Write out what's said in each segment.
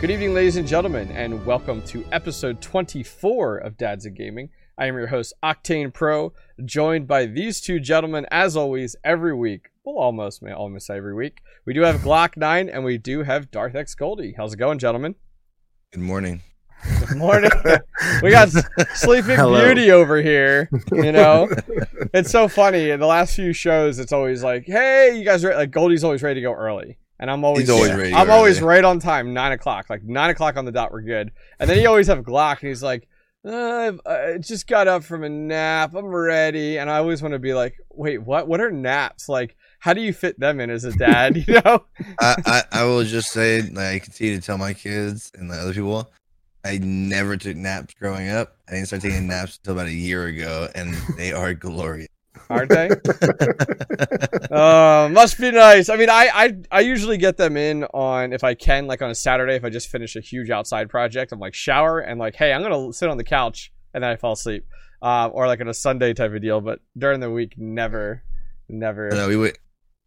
Good evening, ladies and gentlemen, and welcome to episode 24 of Dads of Gaming. I am your host, Octane Pro, joined by these two gentlemen, as always, every week. Well, almost, almost every week. We do have Glock 9 and we do have Darth X Goldie. How's it going, gentlemen? Good morning. Good morning. we got Sleeping Hello. Beauty over here. You know, it's so funny. In the last few shows, it's always like, "Hey, you guys are like Goldie's always ready to go early." And I'm always, always ready. I'm always right on time, nine o'clock, like nine o'clock on the dot. We're good. And then he always have Glock, and he's like, uh, I just got up from a nap. I'm ready, and I always want to be like, wait, what? What are naps like? How do you fit them in as a dad? You know? I, I, I will just say, like, I continue to tell my kids and the other people, I never took naps growing up. I didn't start taking naps until about a year ago, and they are glorious aren't they? uh, must be nice. I mean, I, I I usually get them in on if I can, like on a Saturday, if I just finish a huge outside project. I'm like shower and like, hey, I'm gonna sit on the couch, and then I fall asleep, uh, or like on a Sunday type of deal. But during the week, never, never. No, we went.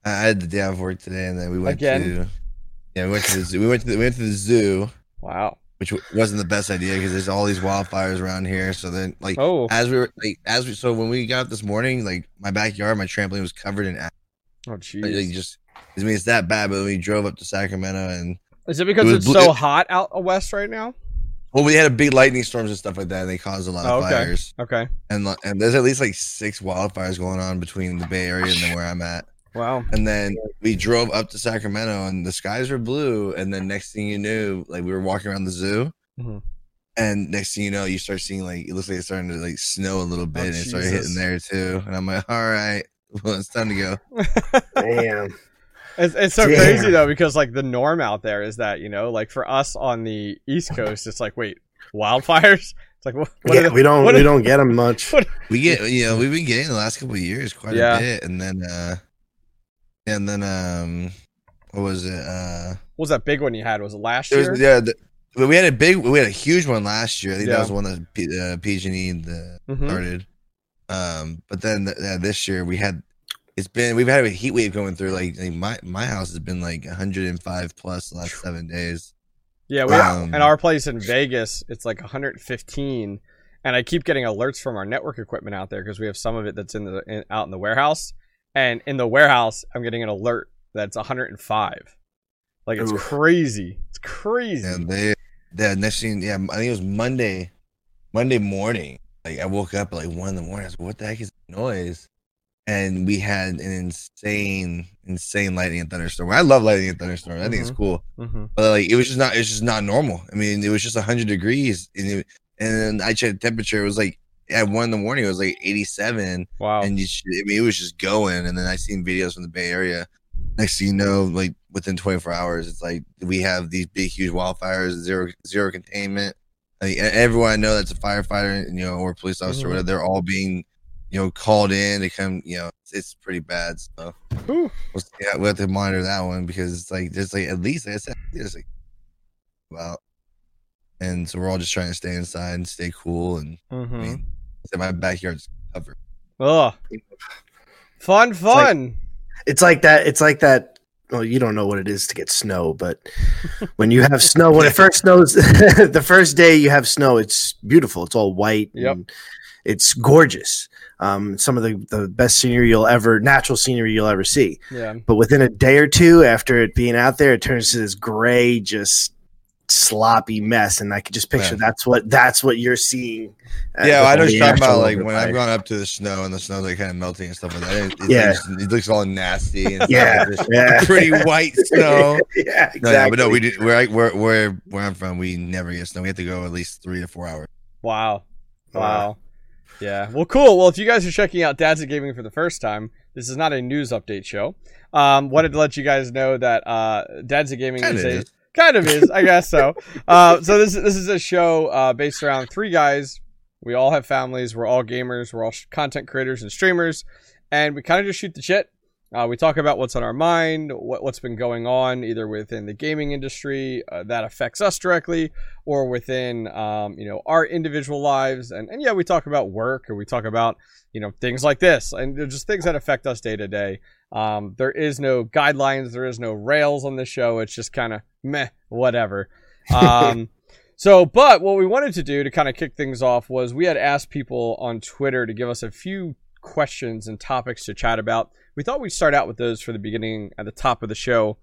I had the day off work today, and then we went Again? to. Yeah, we went to the zoo. We went to the, we went to the zoo. Wow which wasn't the best idea because there's all these wildfires around here. So then, like, oh. as we were like, as we so when we got up this morning, like my backyard, my trampoline was covered in. Ash. Oh, jeez. Like, just, I mean, it's that bad. But we drove up to Sacramento, and is it because it it's so hot out uh, west right now? Well, we had a big lightning storms and stuff like that, and they caused a lot of oh, okay. fires. Okay. And and there's at least like six wildfires going on between the Bay Area and then where I'm at. Wow. And then we drove up to Sacramento, and the skies were blue. And then next thing you knew, like we were walking around the zoo, mm-hmm. And next thing you know, you start seeing like it looks like it's starting to like snow a little bit, oh, and it started hitting there too. And I'm like, all right, well, it's time to go. Damn. It's, it's so Damn. crazy though because like the norm out there is that you know like for us on the East Coast it's like wait wildfires it's like what, what yeah, the, we don't we don't get them much. What, we get you know we've been getting the last couple of years quite yeah. a bit and then uh and then um what was it uh what was that big one you had was it last year was, yeah the, we had a big, we had a huge one last year. I think yeah. that was one that uh, PG&E mm-hmm. started. Um, but then uh, this year we had, it's been we've had a heat wave going through. Like, like my my house has been like 105 plus the last seven days. Yeah, we um, and our place in Vegas, it's like 115, and I keep getting alerts from our network equipment out there because we have some of it that's in the in, out in the warehouse, and in the warehouse, I'm getting an alert that's 105. Like it's Oof. crazy. It's crazy. And they the next thing, yeah, I think it was Monday, Monday morning. Like I woke up at like one in the morning. I was like, "What the heck is the noise?" And we had an insane, insane lightning and thunderstorm. I love lightning and thunderstorm. I think mm-hmm. it's cool, mm-hmm. but like it was just not. It's just not normal. I mean, it was just hundred degrees, and it, and I checked the temperature. It was like at one in the morning. It was like eighty-seven. Wow. And you, I mean, it was just going. And then I seen videos from the Bay Area next thing you know, like within 24 hours, it's like we have these big, huge wildfires, zero zero containment. Like, everyone I know that's a firefighter, you know, or police officer, mm-hmm. whatever, they're all being, you know, called in to come. You know, it's, it's pretty bad. So we'll, yeah, we have to monitor that one because it's like there's like at least like I said, there's like about, and so we're all just trying to stay inside and stay cool. And mm-hmm. I mean, my backyard's covered. Oh, fun, fun. It's like that. It's like that. Well, you don't know what it is to get snow, but when you have snow, when it first snows, the first day you have snow, it's beautiful. It's all white. Yep. it's gorgeous. Um, some of the, the best scenery you'll ever, natural scenery you'll ever see. Yeah. But within a day or two after it being out there, it turns to this gray, just sloppy mess and i could just picture yeah. that's what that's what you're seeing yeah i know you're talking about like when i've gone up to the snow and the snow's like kind of melting and stuff like that it, it yeah. looks, it looks all nasty and yeah, yeah. pretty white snow yeah exactly. No, but no we do where, where where where i'm from we never get snow we have to go at least three to four hours. Wow wow. Yeah well cool well if you guys are checking out dads of gaming for the first time this is not a news update show. Um wanted to let you guys know that uh dads of gaming is a kind of is, I guess so. Uh, so this this is a show uh, based around three guys. We all have families. We're all gamers. We're all content creators and streamers, and we kind of just shoot the shit. Uh, we talk about what's on our mind, what, what's been going on, either within the gaming industry uh, that affects us directly, or within um, you know our individual lives. And, and yeah, we talk about work, or we talk about you know things like this, and just things that affect us day to day. Um, there is no guidelines, there is no rails on the show. It's just kind of meh, whatever. Um, so, but what we wanted to do to kind of kick things off was we had asked people on Twitter to give us a few questions and topics to chat about. We thought we'd start out with those for the beginning at the top of the show.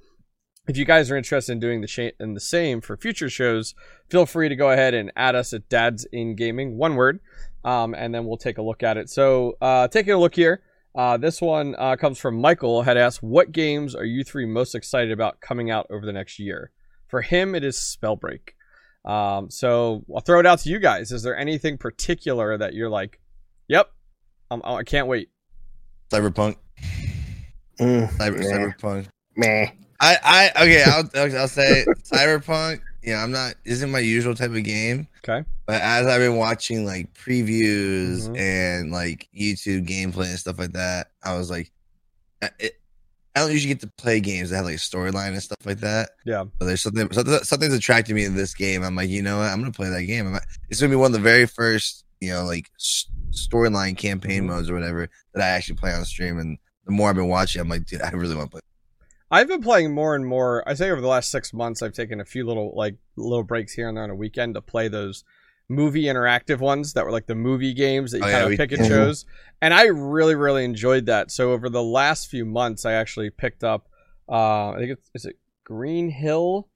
If you guys are interested in doing the sh- in the same for future shows, feel free to go ahead and add us at Dads in Gaming, one word, um, and then we'll take a look at it. So, uh, taking a look here, uh, this one uh, comes from Michael. Had asked, "What games are you three most excited about coming out over the next year?" For him, it is Spellbreak. Um, so I'll throw it out to you guys. Is there anything particular that you're like, "Yep, I'm, I can't wait"? Cyberpunk. Mm, Cyber, Yeah. Cyberpunk. meh. I, I okay. I'll, I'll I'll say Cyberpunk. Yeah, I'm not. Isn't my usual type of game. Okay. But as I've been watching like previews Mhm. and like YouTube gameplay and stuff like that, I was like, I- it, I don't usually get to play games that have like storyline and stuff like that. Yeah. But there's something, something something's attracting me to this game. I'm like, you know what? I'm gonna play that game. I'm, it's gonna be one of the very first, you know, like storyline campaign Mhm. modes or whatever that I actually play on stream. And the more I've been watching, I'm like, dude, I really want to play. I've been playing more and more. I say over the last six months, I've taken a few little like little breaks here and there on a weekend to play those movie interactive ones that were like the movie games that you Oh, yeah, kind of we- pick and chose. And I really, really enjoyed that. So over the last few months, I actually picked up. Uh, I think it's is it Green Hell,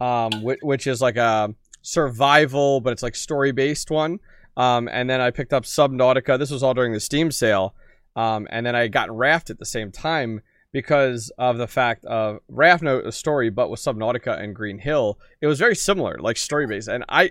um, which, which is like a survival, but it's like story based one. Um, and then I picked up Subnautica. This was all during the Steam sale. Um, and then I got Raft at the same time because of the fact of Raft no a story, but with Subnautica and Green Hell, it was very similar, like story based. And I,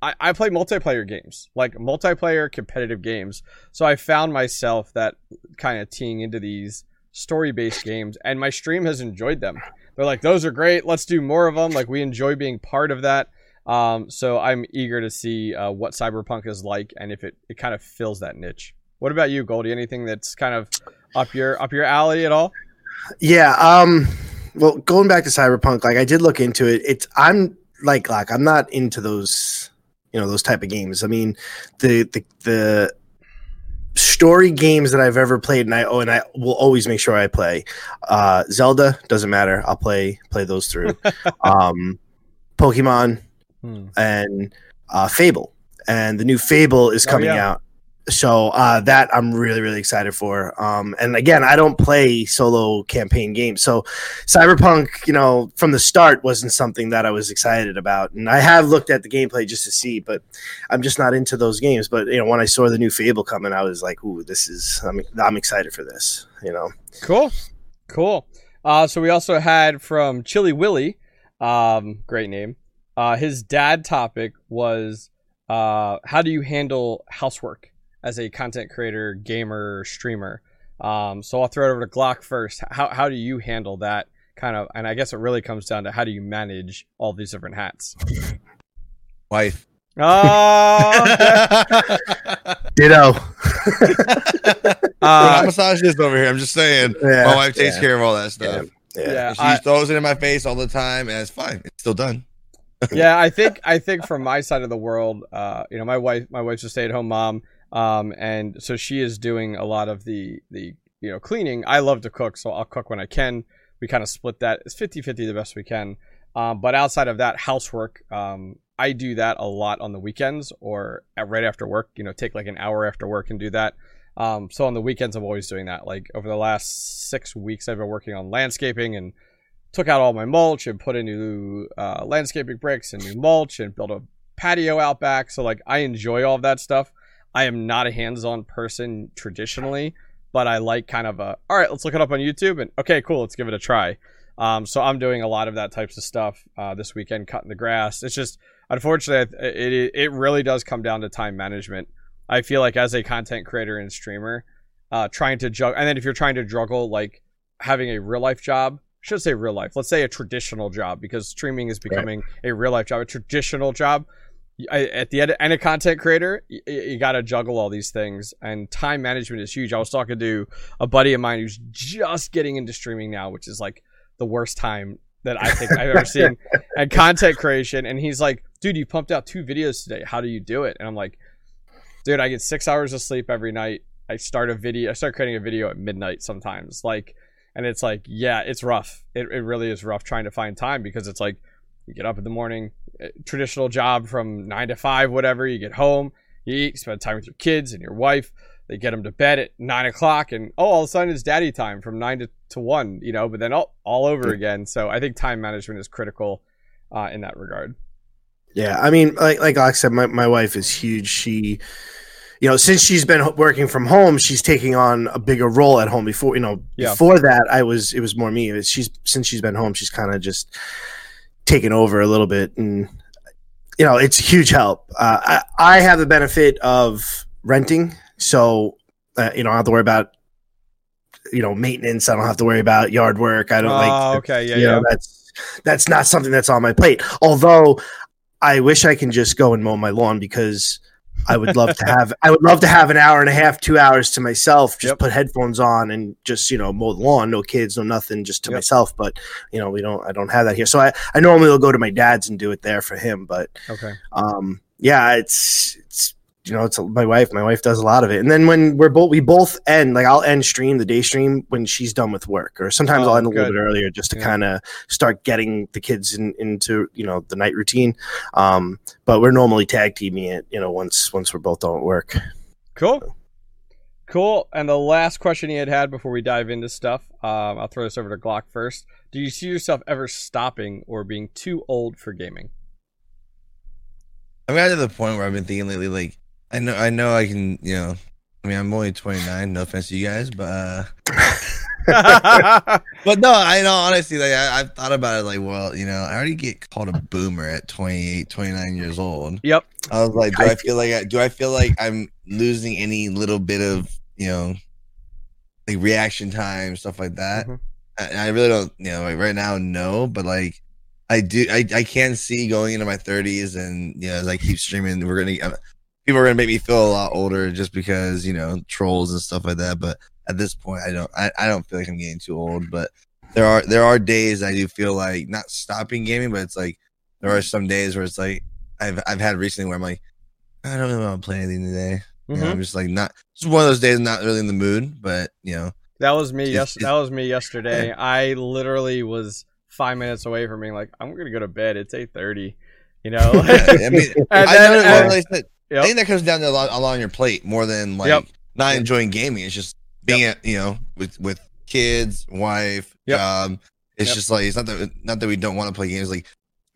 I, I play multiplayer games, like multiplayer competitive games. So I found myself that kind of teeing into these story based games, and my stream has enjoyed them. They're like, those are great. Let's do more of them. Like we enjoy being part of that. Um, so I'm eager to see uh, what Cyberpunk is like, and if it, it kind of fills that niche. What about you, Goldie? Anything that's kind of up your up your alley at all? Yeah. Um. Well, going back to Cyberpunk, like I did look into it. It's I'm like like I'm not into those you know those type of games. I mean, the the the story games that I've ever played, and I oh, and I will always make sure I play. Uh, Zelda doesn't matter. I'll play play those through. um, Pokemon Hmm. and uh, Fable, and the new Fable is Oh, coming yeah. out. So uh, that I'm really really excited for. Um, and again, I don't play solo campaign games, so Cyberpunk, you know, from the start wasn't something that I was excited about. And I have looked at the gameplay just to see, but I'm just not into those games. But you know, when I saw the new Fable coming, I was like, "Ooh, this is I'm I'm excited for this." You know, Cool, cool. Uh, so we also had from Chili Willy, um, great name. Uh, his dad topic was uh, how do you handle housework as a content creator, gamer, streamer? Um, so I'll throw it over to Glock first. How how do you handle that kind of? And I guess it really comes down to how do you manage all these different hats? Wife. Oh, ditto. I'm uh, a misogynist over here. I'm just saying. Yeah, my wife takes yeah. care of all that stuff. Yeah. yeah, She I- throws it in my face all the time, and it's fine. It's still done. yeah, I think I think from my side of the world, uh, you know, my wife my wife's a stay at home mom, um, and so she is doing a lot of the the you know cleaning. I love to cook, so I'll cook when I can. We kind of split that. It's 50-50 the best we can. Um, but outside of that, housework, um, I do that a lot on the weekends or right after work. You know, take like an hour after work and do that. Um, so on the weekends, I'm always doing that. Like over the last six weeks, I've been working on landscaping and took out all my mulch and put in new uh, landscaping bricks and new mulch and built a patio out back. So like I enjoy all of that stuff. I am not a hands-on person traditionally, but I like kind of a all right. Let's look it up on YouTube and okay, cool. Let's give it a try. Um, so I'm doing a lot of that types of stuff uh, this weekend, cutting the grass. It's just unfortunately it, it it really does come down to time management. I feel like as a content creator and streamer, uh, trying to juggle, and then if you're trying to juggle like having a real life job, I should say real life. Let's say a traditional job because streaming is becoming a real life job, a traditional job. I, at the end, and a content creator, you, you got to juggle all these things, and time management is huge. I was talking to a buddy of mine who's just getting into streaming now, which is like the worst time that I think I've ever seen, and content creation. And he's like, "Dude, you pumped out two videos today. How do you do it?" And I'm like, "Dude, I get six hours of sleep every night. I start a video. I start creating a video at midnight sometimes. Like." and it's like yeah it's rough it, it really is rough trying to find time because it's like You get up in the morning, eh, traditional job from nine to five, whatever. You get home, you eat, spend time with your kids and your wife. They get them to bed at nine o'clock, and oh, all of a sudden it's daddy time from nine to, to one, you know. But then oh, all over again. So I think time management is critical uh, in that regard. Yeah, I mean, like like I said, my, my wife is huge. She, you know, since she's been working from home, she's taking on a bigger role at home. Before you know, Yeah. before that, I was it was more me. She's since she's been home, she's kind of just taken over a little bit, and you know, it's a huge help. Uh, I I have the benefit of renting, so uh, you know, I don't have to worry about you know maintenance. I don't have to worry about yard work. I don't like Oh, okay, yeah, you yeah. know, that's that's not something that's on my plate. Although I wish I can just go and mow my lawn because I would love to have I would love to have an hour and a half, two hours to myself, just Yep. put headphones on and just, you know, mow the lawn, no kids, no nothing, just to Yep. myself. But you know, we don't I don't have that here. So I, I normally will go to my dad's and do it there for him. But Okay. um yeah, it's it's you know, it's my wife. My wife does a lot of it, and then when we're both, we both end like I'll end stream the day stream when she's done with work, or sometimes Oh, I'll end a little bit earlier just to Yeah. kind of start getting the kids in, into you know the night routine. Um, but we're normally tag teaming it, you know, once once we're both done at work. Cool. Cool. And the last question he had had before we dive into stuff, um, I'll throw this over to Glock first. Do you see yourself ever stopping or being too old for gaming? I've got to the point where I've been thinking lately, like I know, I know, I can, you know. I mean, I'm only 29. No offense to you guys, but uh, but no, I know honestly, like I, I've thought about it, like, well, you know, I already get called a boomer at 28, 29 years old. yep. I was like, do I I feel like I, do I feel like I'm losing any little bit of you know like reaction time stuff like that? Mhm. I, I really don't, you know, like right now, no, but like I do, I I can see going into my 30s, and you know, as I keep streaming, we're gonna people are gonna make me feel a lot older just because you know trolls and stuff like that. But at this point, I don't, I, I don't feel like I'm getting too old, but. There are there are days I do feel like not stopping gaming, but it's like there are some days where it's like I've I've had recently where I'm like, I don't really want to play anything today. You know. Mm-hmm. I'm just like not. It's one of those days, I'm not really in the mood. But you know, That was me. Yes, that was me yesterday. I literally was five minutes away from being like, I'm gonna go to bed. It's eight thirty. You know. yeah, I mean, And I, then- know, and- like I said, Yep. I think that comes down to a lot, a lot on your plate more than like Yep. not enjoying gaming. It's just being, at, you know, with with kids, wife, Yep. job. It's Yep. just like it's not that not that we don't want to play games, like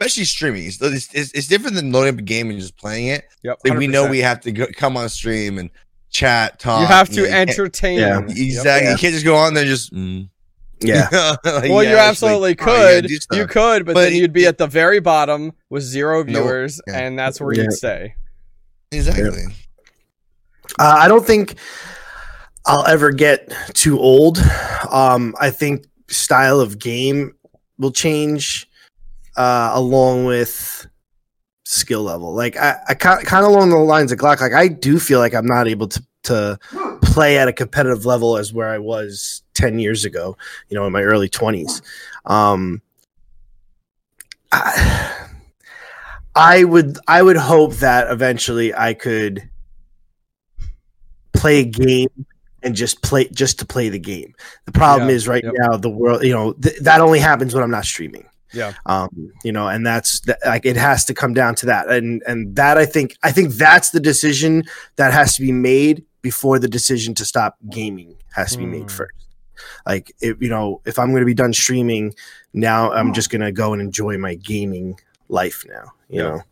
especially streaming. It's, it's, it's, it's different than loading up a game and just playing it. Yep. Like we know we have to go, come on stream and chat, talk. You have to know, you can't- entertain. Yeah. Exactly. Yeah. You can't just go on there and just. Mm. Yeah, Like, Well, yeah, you it's like, absolutely oh, you could. You, could, but, But then it- you'd be at the very bottom with zero No, viewers, yeah. and that's where Yeah. you'd stay. Exactly. uh, I don't think I'll ever get too old. Um, I think style of game will change uh, along with skill level. Like I, I kind kind of along the lines of Glock. Like I do feel like I'm not able to to play at a competitive level as where I was ten years ago. You know, in my early twenties. Um, I, I would I would hope that eventually I could play a game and just play just to play the game. The problem Yeah, is right yep. now the world, you know, th- that only happens when I'm not streaming. Yeah. Um, you know, and that's that, like it has to come down to that. And and that I think I think that's the decision that has to be made before the decision to stop gaming has to be Hmm. made first. Like if you know, if I'm going to be done streaming, now I'm just going to go and enjoy my gaming life now, you Yeah. know.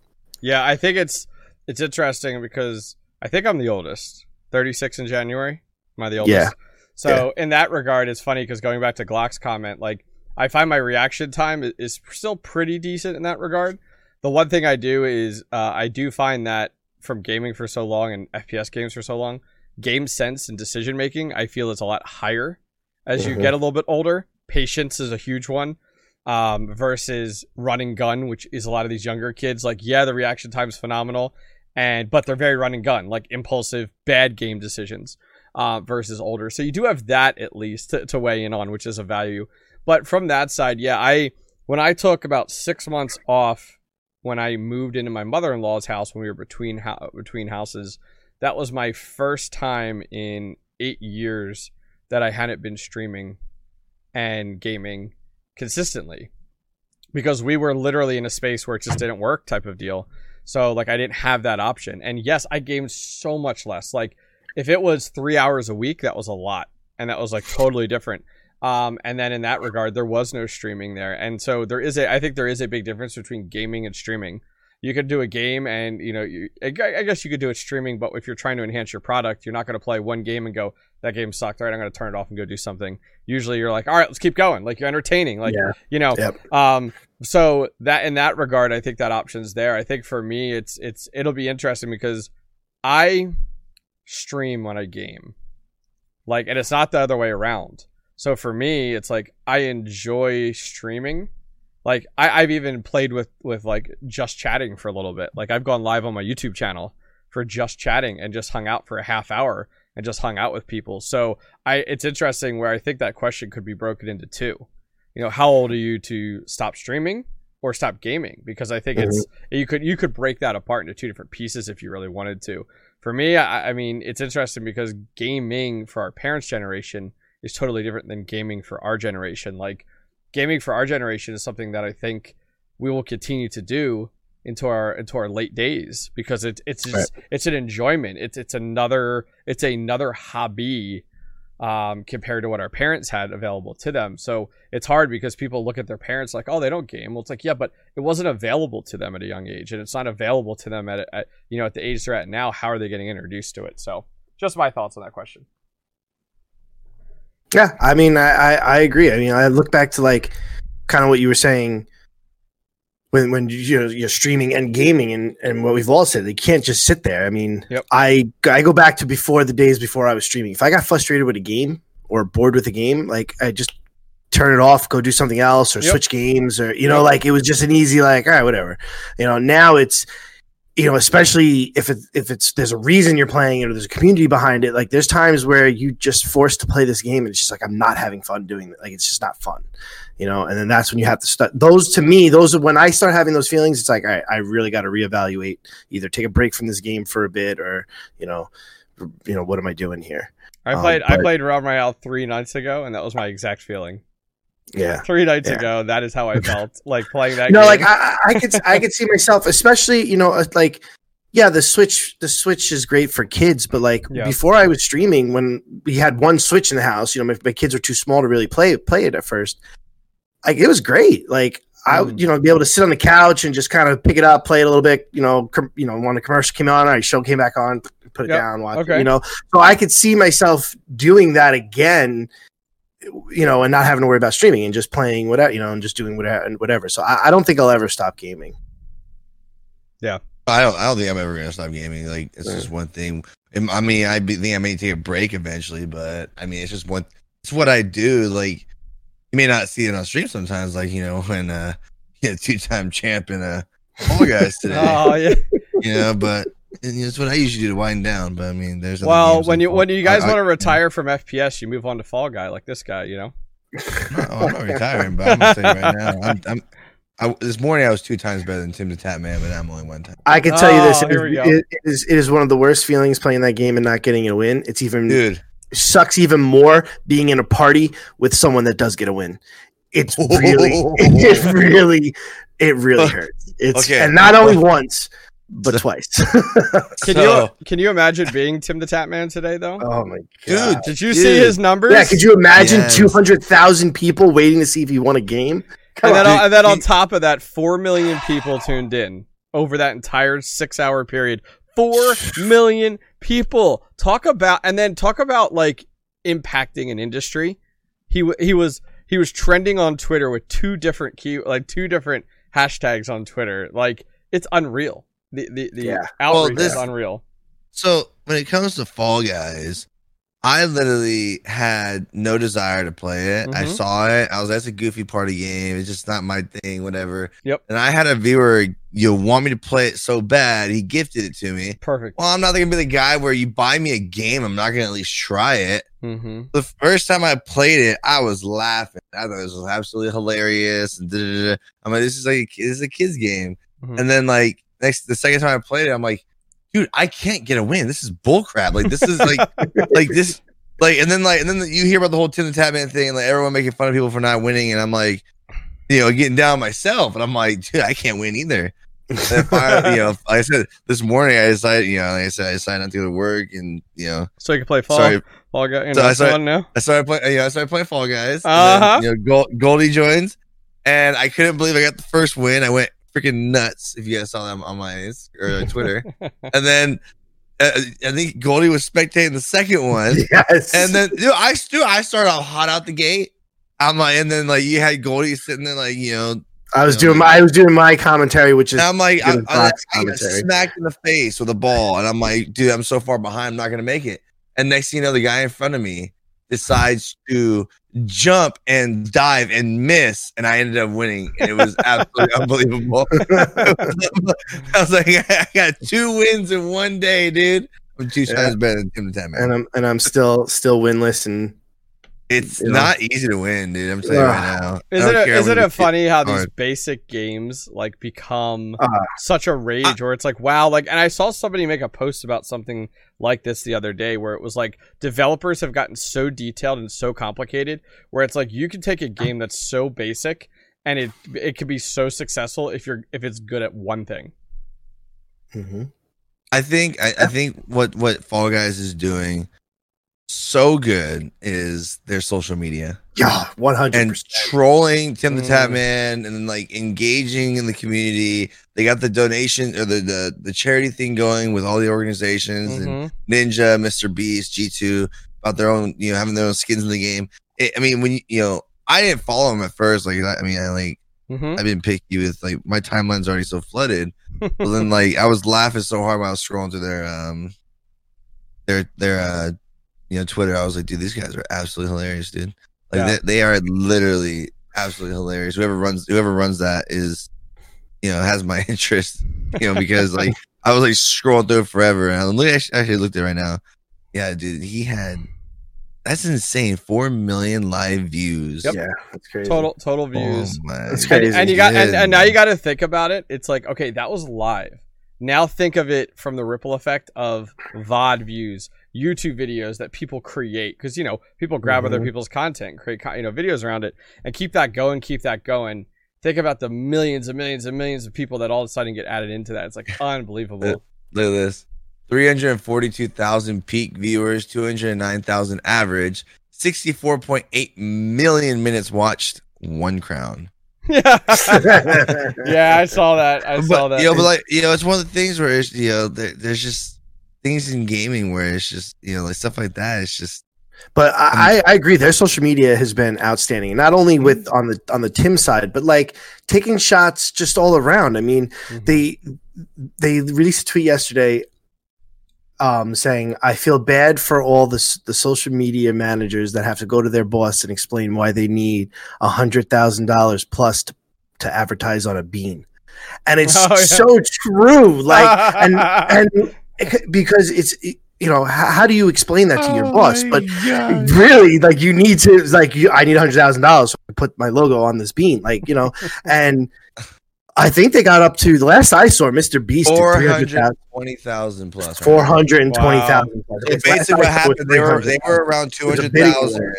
Yeah, I think it's it's interesting because I think I'm the oldest. 36 in January. Am I the oldest? Yeah. So in that regard, it's funny because going back to Glock's comment, like I find my reaction time is still pretty decent in that regard. The one thing I do is uh, I do find that from gaming for so long and FPS games for so long, game sense and decision making I feel is a lot higher as you Mhm. get a little bit older. Patience is a huge one. Um, versus running gun, which is a lot of these younger kids. Like, yeah, the reaction time is phenomenal, and but they're very running gun, like impulsive, bad game decisions uh, versus older. So you do have that at least to, to weigh in on, which is a value. But from that side, yeah, I when I took about six months off when I moved into my mother in law's house when we were between ho- between houses, that was my first time in eight years that I hadn't been streaming and gaming consistently. because we were literally in a space where it just didn't work type of deal. So like I didn't have that option. And yes, I gamed so much less. Like if it was three hours a week, that was a lot, and that was like totally different. Um, and then in that regard, there was no streaming there, and so there is a. I think there is a big difference between gaming and streaming. You could do a game, and you know, you, I guess you could do it streaming, but if you're trying to enhance your product, you're not going to play one game and go, "That game sucked." All right, I'm going to turn it off and go do something. Usually, you're like, "All right, let's keep going." Like you're entertaining, like Yeah. you know. Yep. Um, so that in that regard, I think that option's there. I think for me, it's it's it'll be interesting because I stream when I game, like, and it's not the other way around. So for me, it's like I enjoy streaming. Like I, I've even played with with like just chatting for a little bit. Like I've gone live on my YouTube channel for just chatting and just hung out for a half hour and just hung out with people. So I it's interesting where I think that question could be broken into two. You know, how old are you to stop streaming or stop gaming? Because I think it's mm-hmm. you could you could break that apart into two different pieces if you really wanted to. For me, I, I mean, it's interesting because gaming for our parents' generation is totally different than gaming for our generation. Like gaming for our generation is something that I think we will continue to do into our into our late days because it, it's just, it's an enjoyment. It's it's another it's another hobby um, compared to what our parents had available to them. So it's hard because people look at their parents like, oh, they don't game. Well, it's like, yeah, but it wasn't available to them at a young age, and it's not available to them at, at you know at the age they're at now. How are they getting introduced to it? So just my thoughts on that question. Yeah, I mean, I, I, I agree. I mean, I look back to like kind of what you were saying when when you know, you're streaming and gaming, and and what we've all said, they can't just sit there. I mean, Yep. I I go back to before the days before I was streaming. If I got frustrated with a game or bored with a game, like I just turn it off, go do something else, or Yep. switch games, or you know, Yep. like it was just an easy like, all right, whatever. You know, now it's you know, especially if it if it's there's a reason you're playing it or there's a community behind it. Like there's times where you just forced to play this game and it's just like I'm not having fun doing it. Like it's just not fun, you know. And then that's when you have to start. Those to me, those are when I start having those feelings. It's like right, I really got to reevaluate. Either take a break from this game for a bit, or you know, you know, what am I doing here? I Um, played I played Realm Royale three nights ago, and that was my exact feeling. Yeah. Three nights Yeah. ago, that is how I felt like playing that. no game. like I, I could i could see myself especially you know uh, like yeah the switch the switch is great for kids but like Yeah. before i was streaming when we had one switch in the house you know my, my kids were too small to really play play it at first like it was great like I would, Mm. you know, be able to sit on the couch and just kind of pick it up, play it a little bit. You know, com- you know, when the commercial came on, our show came back on, put it Yep. down, watch. it, Okay. You know, so I could see myself doing that again. You know, and not having to worry about streaming and just playing whatever, you know, and just doing whatever, whatever. So I, I don't think I'll ever stop gaming. Yeah, I don't. I don't think I'm ever gonna stop gaming. Like it's Yeah. just one thing. I mean, I think I may take a break eventually, but I mean, it's just one. It's what I do. Like you may not see it on stream sometimes. Like you know when uh, yeah, two time champ in uh, Fall Guys today. Oh yeah. you know, but and, you know, it's what I usually do to wind down. But I mean, there's other Well, when you when you guys I- I- want to retire from FPS, you move on to Fall Guy like this guy. You know. I'm not, oh, I'm not retiring, but I'm gonna tell you right now. I'm, I'm I, this morning I was two times better than Tim the Tatman, but I'm only one time. I can tell you this: Oh, it here we is, go. it, it is it is one of the worst feelings playing that game and not getting a win. It's even Dude, sucks even more being in a party with someone that does get a win. It's really, it really, it really hurts. It's Okay. and not only once, but twice. Can So- you can you imagine being Tim the Tatman today though? oh my god. Dude! Did you dude. see his numbers? Yeah, could you imagine Yes. two hundred thousand people waiting to see if he won a game? Come and then, on. on, and then on top of that, four million people tuned in over that entire six-hour period. Four million people. Talk about and then talk about like impacting an industry. He he was he was trending on Twitter with two different key like two different hashtags on Twitter. Like it's unreal. The the, the Yeah. outreach this- is unreal. So when it comes to Fall Guys, I literally had no desire to play it. I Mhm. saw it. I was that's a goofy party game. It's just not my thing, whatever. Yep. And I had a viewer, you want me to play it so bad, he gifted it to me. Perfect. Well, I'm not gonna be the guy where you buy me a game, I'm not gonna at least try it. Mm-hmm. The first time I played it, I was laughing. I thought this was absolutely hilarious. And. I'm like, this is like this is a kid's game. Mhm. And then like next the second time I played it, I'm like, dude, I can't get a win. This is bullcrap. Like this is like like this like and then like and then you hear about the whole Tim the Tatman thing and like everyone making fun of people for not winning, and I'm like, you know, getting down myself, and I'm like, dude, I can't win either. And finally, you know, like I said this morning, I decided, you know, like I said, I decided not to go to work, and you know, So you can play fall. sorry, Fall guy. You So I started- now. I started playing. Yeah, I started playing Fall Guys. Uh-huh. then, you know, Gold, Goldie joins, and I couldn't believe I got the first win. I went freaking nuts. If you guys saw that on my Inst- or uh, Twitter, and then uh, I think Goldie was spectating the second one, Yes. and then dude, I still I started off hot out the gate. I'm like, and then like you had Goldie sitting there, like you know, I was you know, doing my I was doing my commentary, which is and I'm like, I, Good I, I got smacked in the face with a ball, and I'm like, dude, I'm so far behind, I'm not gonna make it. And next thing you know, the guy in front of me decides to jump and dive and miss, and I ended up winning, and it was absolutely unbelievable. I was like, I got two wins in one day, dude. I'm two Yeah. times better than Tim the Tatman. and I'm and I'm still still winless and It's you know. not easy to win, dude. I'm telling you right now. Isn't don't it, care isn't what it funny how these hard. basic games like become Uh, such a rage where it's like wow like and I saw somebody make a post about something like this the other day where it was like developers have gotten so detailed and so complicated where it's like you can take a game that's so basic and it it can be so successful if you're if it's good at one thing. Mhm. I think I, I think what what Fall Guys is doing so good is their social media yeah, one hundred and percent. trolling Tim the Mm. Tatman and then like engaging in the community. They got the donation or the the, the charity thing going with all the organizations and Mhm. Ninja, Mr. Beast, G two about their own you know having their own skins in the game. It, I mean when you you know I didn't follow them at first like I I mean I like Mhm. I've been picky with like my timeline's already so flooded. but then like I was laughing so hard when I was scrolling through their um their their uh you know Twitter. I was like, dude, these guys are absolutely hilarious, dude. Like Yeah. they, they are literally absolutely hilarious. Whoever runs whoever runs that is you know has my interest. You know because like I was like scrolling through it forever, and I look actually, actually looked at it right now. Yeah, dude, he had that's insane. Four million live views. Yep. Yeah, that's crazy. Total total Oh views. my That's and, crazy. and you got and, and now you got to think about it it's like okay that was live now think of it from the ripple effect of vod views youtube videos that people create because you know people grab other Mhm. people's content create you know videos around it and keep that going keep that going think about the millions and millions and millions of people that all of a sudden get added into that it's like unbelievable Look at this. 342,000 peak viewers, 209,000 average, 64.8 million minutes watched, one crown. yeah yeah i saw that i saw But, that you know, but like, you know, it's one of the things where it's, you know, there, there's just things in gaming where it's just, you know, like stuff like that. It's just, But I, I agree. Their social media has been outstanding, not only with Mm-hmm. on the on the Tim side, but like taking shots just all around. I mean, Mhm. they they released a tweet yesterday, um, saying, "I feel bad for all the the social media managers that have to go to their boss and explain why they need a hundred thousand dollars plus to, to advertise on a bean," and it's Oh, yeah. so true. Like and and because it's you know how, how do you explain that to your Oh boss but really like you need to like you, i need a hundred thousand dollars to put my logo on this bean like you know and i think they got up to the last i saw mr beast did 300,000 420,000 plus. right? 420,000 So basically, what happened? They were they were around two was a hundred bidding thousand, war.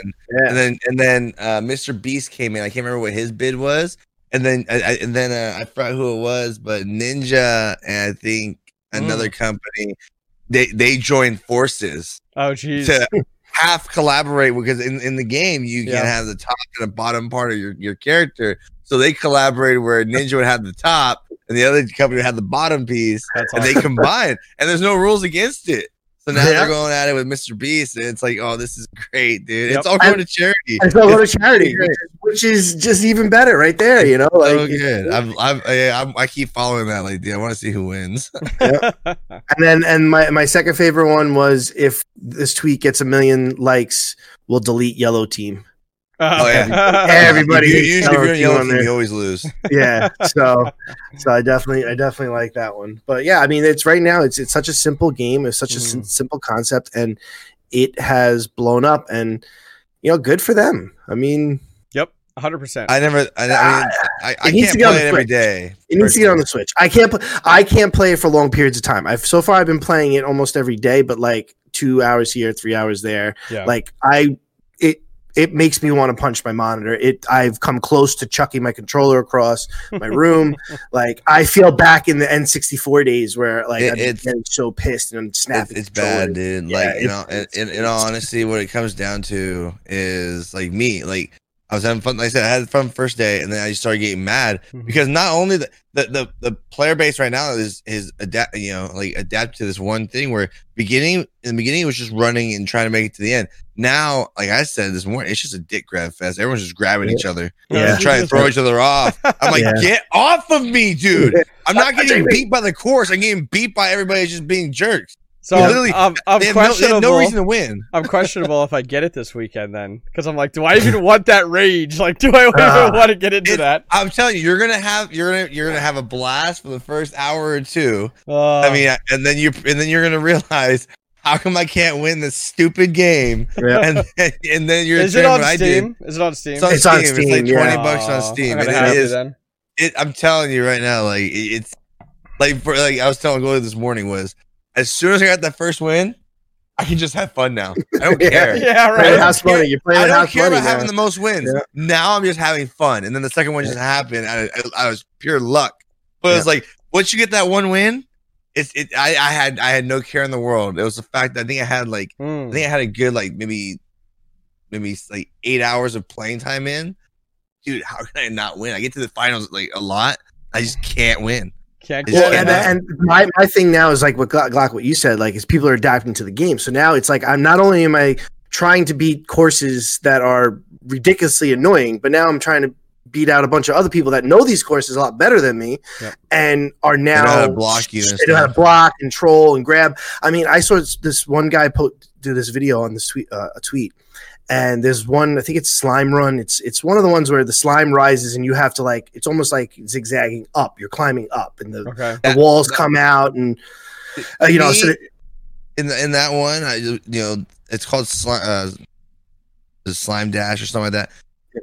and then and then uh, Mr. Beast came in. I can't remember what his bid was, and then I, I- and then uh, I forgot who it was, but Ninja and I think another mm. company they they joined forces oh jeez to half collaborate because in, in the game you Yeah. can have the top and the bottom part of your, your character. So they collaborated where Ninja would have the top and the other company would have the bottom piece that's and awesome. they combine and there's no rules against it. So now Yeah. they're going at it with Mr. Beast, and it's like, oh, this is great, dude. Yep. It's all going to charity. It's all going to charity great. Which is just even better right there you know like so good. I'm, I'm, I, I'm, I keep following that. Like, dude, I want to see who wins. and then and my my second favorite one was if this tweet gets a million likes we'll delete yellow team Oh, yeah. Everybody You- hates usually, if you're yellow yellow team team, you always lose. yeah so so i definitely i definitely like that one but yeah i mean it's right now it's it's such a simple game it's such a sim- Mhm. simple concept and it has blown up and you know good for them i mean yep 100% I never. I, I mean, ah, I, I can't to get on play the it every Switch. day. it needs to get on the switch i can't pl- i can't play it for long periods of time i've so far i've been playing it almost every day but like two hours here three hours there yeah like i it it makes me want to punch my monitor. It I've come close to chucking my controller across my room. like I feel back in the N64 days where like It- I'm it's- getting so pissed and It's, snapping. it's bad, dude. Yeah, like you know, in, in, in all honesty, what it comes down to is like me. Like I was having fun. Like I said, I had fun first day, and then I just started getting mad Mhm. because not only the, the the the player base right now is is adapt, you know, like adapt to this one thing where beginning in the beginning it was just running and trying to make it to the end. Now, like I said this morning, it's just a dick grab fest. Everyone's just grabbing each other, Yeah. and trying to throw each other off. I'm like, Yeah. get off of me, dude. I'm not getting beat by the course. I'm getting beat by everybody just being jerks. So Yeah. I'm, Literally, I'm, I'm They have, no, they have no reason to win. I'm questionable if I get it this weekend then, because I'm like, do I even want that rage? Like, do I even Ah. want to get into It- that? I'm telling you, you're gonna have you're gonna you're gonna have a blast for the first hour or two. Uh, I mean, and then you and then you're gonna realize how come I can't win this stupid game, Yeah. and then, and then you're is it on what Steam? Is it on Steam? It's on It's Steam. on It's like Steam, twenty yeah. bucks on Steam, I'm and gonna it have then. It, I'm telling you right now, like it- it's like for like I was telling Glory this morning was as soon as I got that first win, I can just have fun now. I don't Yeah. care. Yeah, Playing right. house money. You're playing I with don't house care money. about having the most wins. Yeah. Now I'm just having fun, and then the second one just happened. I, I, I was pure luck, but it's like once you get that one win, it's it. I, I had I had no care in the world. It was the fact that I think I had like I Mm. think I had a good like maybe maybe like eight hours of playing time in. Dude, how can I not win? I get to the finals like a lot. I just can't win. Can't Well, and, and my, my thing now is like what Glock, Glock, what you said, like is people are adapting to the game. So now it's like I'm not only am I trying to beat courses that are ridiculously annoying, but now I'm trying to beat out a bunch of other people that know these courses a lot better than me Yep. and are now to block you and they know how to block, control, and grab. I mean, I saw this- this one guy po- do this video on this tweet, uh, a tweet, and there's one. I think it's slime run. It's it's one of the ones where the slime rises and you have to like. It's almost like zigzagging up. You're climbing up, and the Okay. the That- walls that- come out and uh, you know so that, in the, in that one, I you know it's called slime, uh, the slime dash or something like that.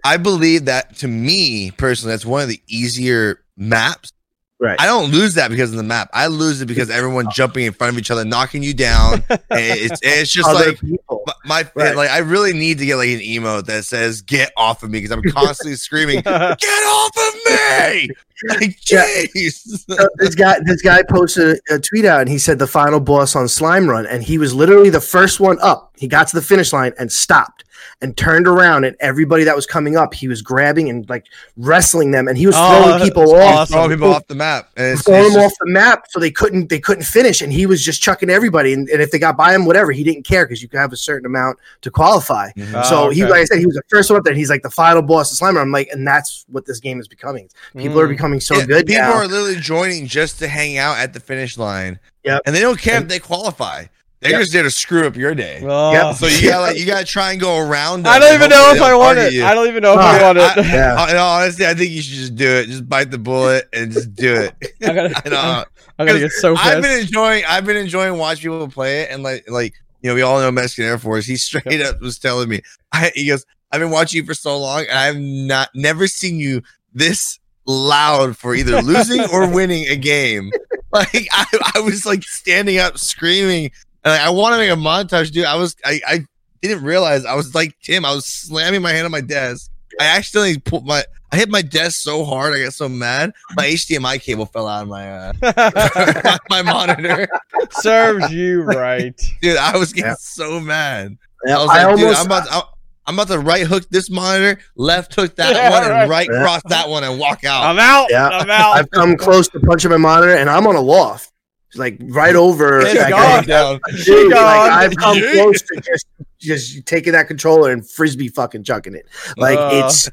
I believe that to me personally, that's one of the easier maps. Right I don't lose that because of the map. I lose it because everyone jumping in front of each other, knocking you down. and it's it's just other like people my, Right. like I really need to get like an emote that says "Get off of me" because I'm constantly screaming, "Get off of me!" Like, Yeah. jeez. Uh, this guy this guy posted a, a tweet out and he said the final boss on slime run and he was literally the first one up he got to the finish line and stopped and turned around and everybody that was coming up he was grabbing and like wrestling them and he was Oh, throwing people off awesome. Throwing people off the map, it's, throwing it's them just- off the map so they couldn't they couldn't finish and he was just chucking everybody and, and if they got by him whatever he didn't care because you could have a certain amount to qualify Mhm. Uh, so he okay. like I said he was the first one up there he's like the final boss of Slimer I'm like and that's what this game is becoming people are Mm. becoming so Yeah, good People now are literally joining just to hang out at the finish line. Yep. And they don't care if they qualify. They're Yep. just did a screw up your day. Oh. Yep. So you gotta like, you gotta try and go around. I don't and even know if I want target it. you. I don't even know if Uh, I want it. I- Yeah. Uh, In all honesty, I think you should just do it. Just bite the bullet and just do it. I gotta, I know. I'm gonna get so I've been enjoying. I've been enjoying watching people play it, and like, like you know, we all know Mexican Air Force. He straight up was telling me, I, he goes, "I've been watching you for so long, and I've not never seen you this loud for either losing or winning a game. Like I, I was like standing up screaming, and like, I want to make a montage, dude. I was, I, I didn't realize I was like Tim. I was slamming my hand on my desk. I accidentally put my, I hit my desk so hard, I got so mad, my HDMI cable fell out of my, uh, my, my monitor. Serves you right. Dude, I was getting Yeah. so mad. Yeah, I was I like, dude, almost I'm about, to, I'm about to right hook this monitor, left hook that Yeah, one, and right. right Yeah. cross that one and walk out. I'm out. Yeah. I'm out. I've come close to punching my monitor, and I'm on a loft, like right over. It's that gone. guy. down. Dude, like, gone. I've come Yeah. close to just just taking that controller and frisbee fucking chucking it. Like Uh. it's,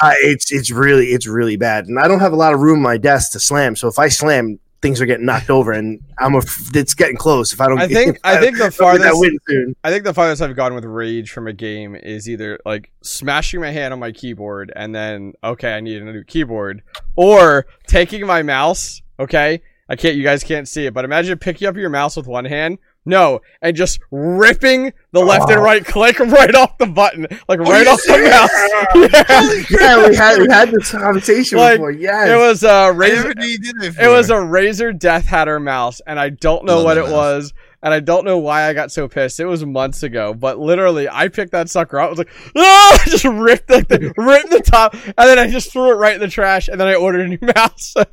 uh, it's it's really it's really bad, and I don't have a lot of room on my desk to slam. So if I slam, things are getting knocked over, and I'm a, it's getting close. If I don't, I think if I think the don't that farthest soon. I think the farthest I've gone with rage from a game is either like smashing my hand on my keyboard and then okay, I need a new keyboard, or taking my mouse. Okay, I can't. You guys can't see it, but imagine picking up your mouse with one hand. No, and just ripping the left and Oh. right click right off the button, like right you off the mouse. Yeah. yeah, we had we had this conversation Like, before. Yes. It was a Razer. never knew you did it. It was a Razer Death Adder mouse, and I don't know Love what that it mouse. was. And I don't know why I got so pissed. It was months ago, but literally, I picked that sucker up. I was like, ah! I just ripped the ripped the top, and then I just threw it right in the trash, and then I ordered a new mouse. I,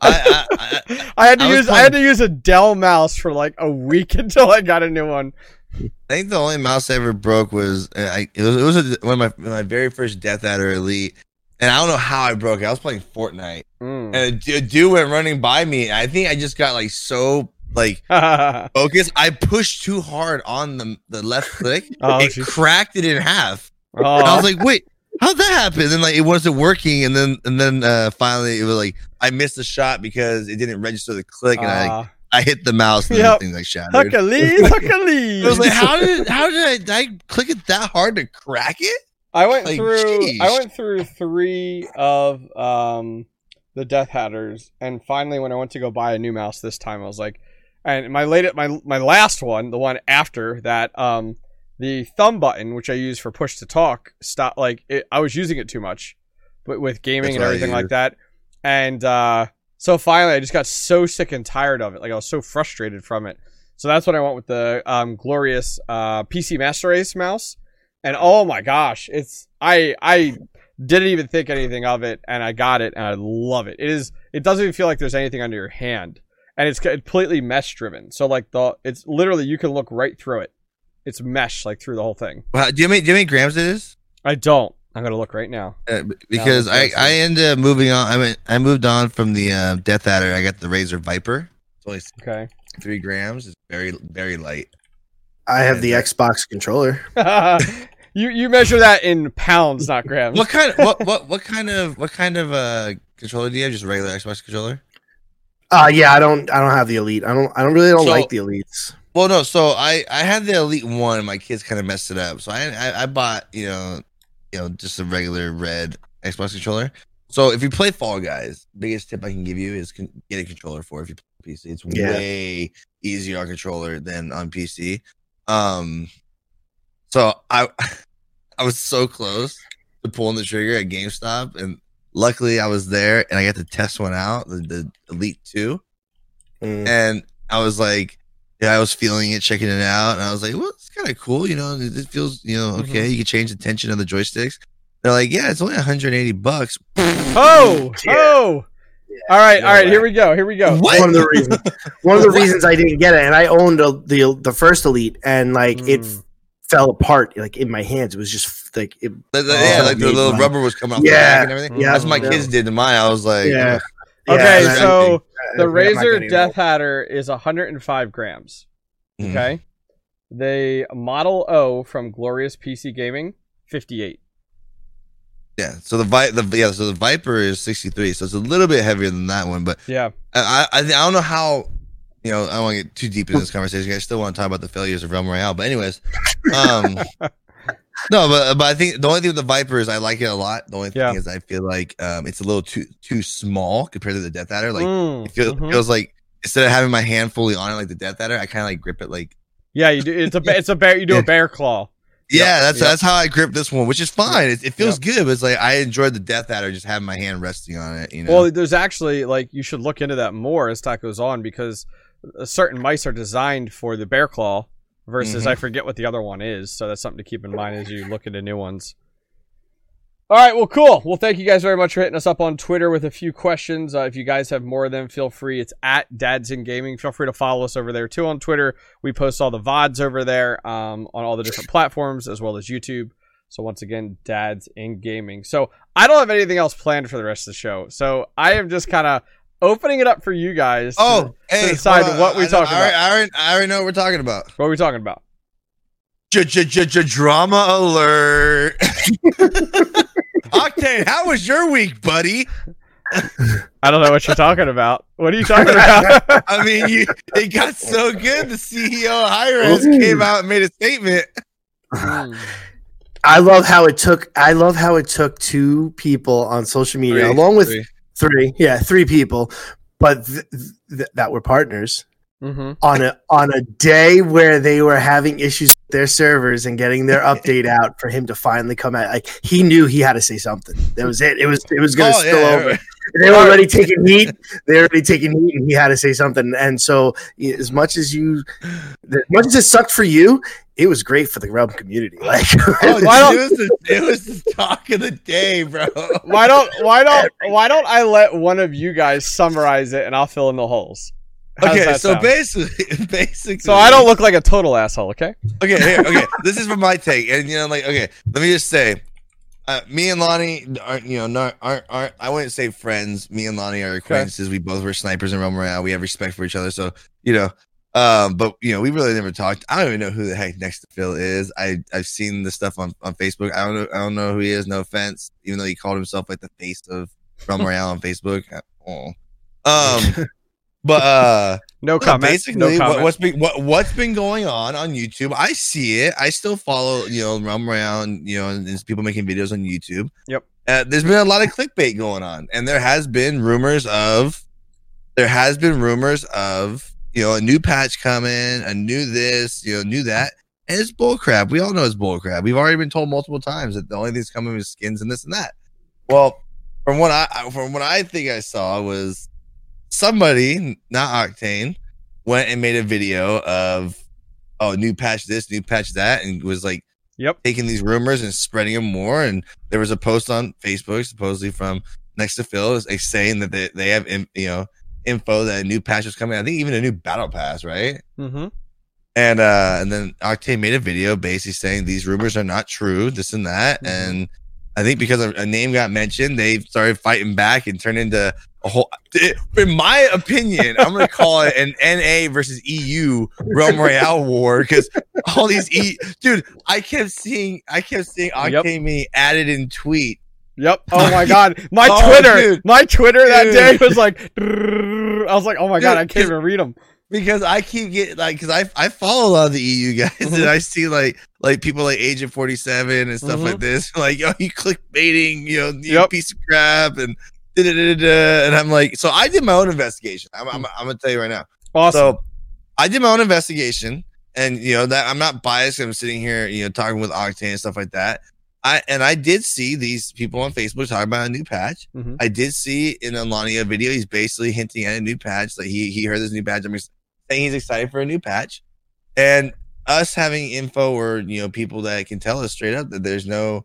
I, I, I had to use I had to use a Dell mouse for like a week until I got a new one. I think the only mouse I ever broke was uh, I, it was, it was a, one of my my very first Death Adder Elite, and I don't know how I broke it. I was playing Fortnite, Mm. and a, a dude went running by me. I think I just got like so like focus. I pushed too hard on the the left click. Oh, it jeez. cracked it in half. oh, And I was like, wait. How'd that happen? And then like it wasn't working, and then and then uh finally it was like I missed the shot because it didn't register the click, and I uh, I hit the mouse and Yep. the thing like shattered. Hercules, Hercules. I was like, how did how did I, I click it that hard to crack it? I went Like, through sheesh. I went through three of um the Death Adders, and finally when I went to go buy a new mouse this time, I was like, and my latest my my last one, the one after that, um, the thumb button which I use for push to talk, stopped like it, I was using it too much, but with gaming That's and everything like that, and uh, so finally I just got so sick and tired of it, like I was so frustrated from it. So that's what I went with the um, glorious uh, PC Master Race mouse. And oh my gosh, it's I I didn't even think anything of it, and I got it, and I love it. It is it doesn't even feel like there's anything under your hand, and it's completely mesh driven. So like the it's literally you can look right through it. It's mesh like through the whole thing. Wow, do you mean how do you know how many grams it is? I don't. I'm gonna look right now. Uh, because No, I that's- I ended up moving on. I mean I moved on from the uh, Death Adder. I got the Razer Viper. It's only Okay. three grams. It's very very light. I have the Xbox controller. you you measure that in pounds, not grams. What kind of what what what kind of what kind of uh controller do you have? Just a regular Xbox controller? Uh yeah, I don't I don't have the elite. I don't I don't really don't So- like the elites. Well, no. So I I had the Elite One. My kids kind of messed it up. So I, I I bought you know you know just a regular red Xbox controller. So if you play Fall Guys, biggest tip I can give you is con- get a controller for if you play PC. It's Yeah. way easier on controller than on PC. Um, so I I was so close to pulling the trigger at GameStop, and luckily I was there and I got to test one out, the, the Elite Two Mm. and I was like, yeah, I was feeling it, checking it out, and I was like, well, it's kind of cool, you know, it, it feels, you know, okay. You can change the tension of the joysticks. They're like, yeah, it's only 180 bucks. Oh, Yeah. oh. All right, No all right. way. Here we go. Here we go. What? One of the reasons one of the reasons I didn't get it, and I owned a, the the first elite, and like it Mm. fell apart like in my hands. It was just like it, The- the- yeah, Oh, like the little mine. rubber was coming off Yeah, the back and everything. yeah, That's what my yeah. kids did to mine. I was like, Yeah. ugh. Okay, and so the think I'm not Razer Death. Adder is 105 grams. Mhm. Okay. The Model O from Glorious PC Gaming, 58. yeah. So the vi- the yeah, so the Viper is 63, so it's a little bit heavier than that one, but Yeah. I I, I don't know how. You know, I don't want to get too deep into this conversation. I still want to talk about the failures of Realm Royale, but anyways, um, no, but but I think the only thing with the Viper is I like it a lot. The only thing Yeah. is I feel like um, it's a little too too small compared to the Death Adder. Like Mm, it feels, mhm. feels like instead of having my hand fully on it like the Death Adder, I kind of like grip it like Yeah, you do. It's a it's a bear. You do a bear claw. yeah. that's yep. that's how I grip this one, which is fine. It, it feels good, but it's like I enjoyed the Death Adder just having my hand resting on it. You know, Well, there's actually like you should look into that more as time goes on because uh, certain mice are designed for the bear claw versus Mhm. I forget what the other one is. So that's something to keep in mind as you look into new ones. All right, well, cool. Well, thank you guys very much for hitting us up on Twitter with a few questions. Uh, if you guys have more of them, feel free. It's at Dads in Gaming. Feel free to follow us over there too on Twitter. We post all the VODs over there um, on all the different platforms as well as YouTube. So once again, Dads in Gaming. So I don't have anything else planned for the rest of the show. So I am just kind of opening it up for you guys. to- oh, hey, decide what we I talking I about. I already, I already know what we're talking about. what are we talking about? Drama alert. Octane, how was your week, buddy? I don't know what you're talking about. What are you talking about? I mean, you, it got so good. The CEO of Hi-Rez came out and made a statement. I love how it took. I love how it took two people on social media, Three, along with three. Three, yeah, three people, but th- th- that were partners hmm on a on a day where they were having issues with their servers and getting their update out for him to finally come out. Like he knew he had to say something. That was it. It was it was gonna Oh, spill yeah, over. They were already taking heat. They were already taking heat, and he had to say something. And so, as much as you, as much as it sucked for you, it was great for the realm community. Like, Oh, Why dude, it, was the, it was the talk of the day, bro. Why don't why don't why don't I let one of you guys summarize it and I'll fill in the holes? How Okay, so sound? basically, basically, so I don't look like a total asshole, okay? Okay, here, okay. this is from my take, and you know, like, okay, let me just say, uh, me and Lonnie aren't, you know, not aren't, aren't I wouldn't say friends. Me and Lonnie are acquaintances. We both were snipers in Realm Royale. We have respect for each other, so you know. Um, but you know, we really never talked. I don't even know who the heck Next to Phil is. I I've seen the stuff on on Facebook. I don't know. I don't know who he is. No offense, even though he called himself like the face of Realm Royale on Facebook. Oh. Um, but uh. No comment. basically, no what, comment. what's been what, what's been going on on YouTube? I see it. I still follow, you know, Realm around, you know, and there's people making videos on YouTube. Yep. Uh, there's been a lot of clickbait going on, and there has been rumors of, there has been rumors of, you know, a new patch coming, a new this, you know, new that, and it's bullcrap. We all know it's bullcrap. We've already been told multiple times that the only things coming is skins and this and that. Well, from what I from what I think I saw was somebody, not Octane, went and made a video of oh new patch this, new patch that, and was like Yep. taking these rumors and spreading them more. And there was a post on Facebook supposedly from next to Phil is like saying that they, they have in, you know info that a new patch is coming. I think even a new battle pass, right? Mm-hmm. And uh and then Octane made a video basically saying these rumors are not true, this and that. Mhm. And I think because a, name got mentioned, they started fighting back and turned into a whole. In my opinion, I'm gonna call it an NA versus EU Realm Royale war because all these E, dude. I kept seeing, I kept seeing Yep. Octane me added in tweet. Yep. Oh my god. My Oh, Twitter. dude. My Twitter that Dude. day was like. I was like, oh my god, I can't even read them. Because I keep getting like because I I follow a lot of the EU guys Mhm. and I see like like people like Agent Forty Seven and stuff Mhm. like this like yo you clickbaiting you know you Yep. piece of crap and da, da, da, da, da. and I'm like so I did my own investigation I'm I'm, I'm gonna tell you right now Awesome. so I did my own investigation and you know that I'm not biased I'm sitting here you know talking with Octane and stuff like that I and I did see these people on Facebook talking about a new patch Mhm. I did see in a Lanio video, he's basically hinting at a new patch. Like he he heard this new patch. I'm saying he's excited for a new patch, and us having info or you know people that can tell us straight up that there's no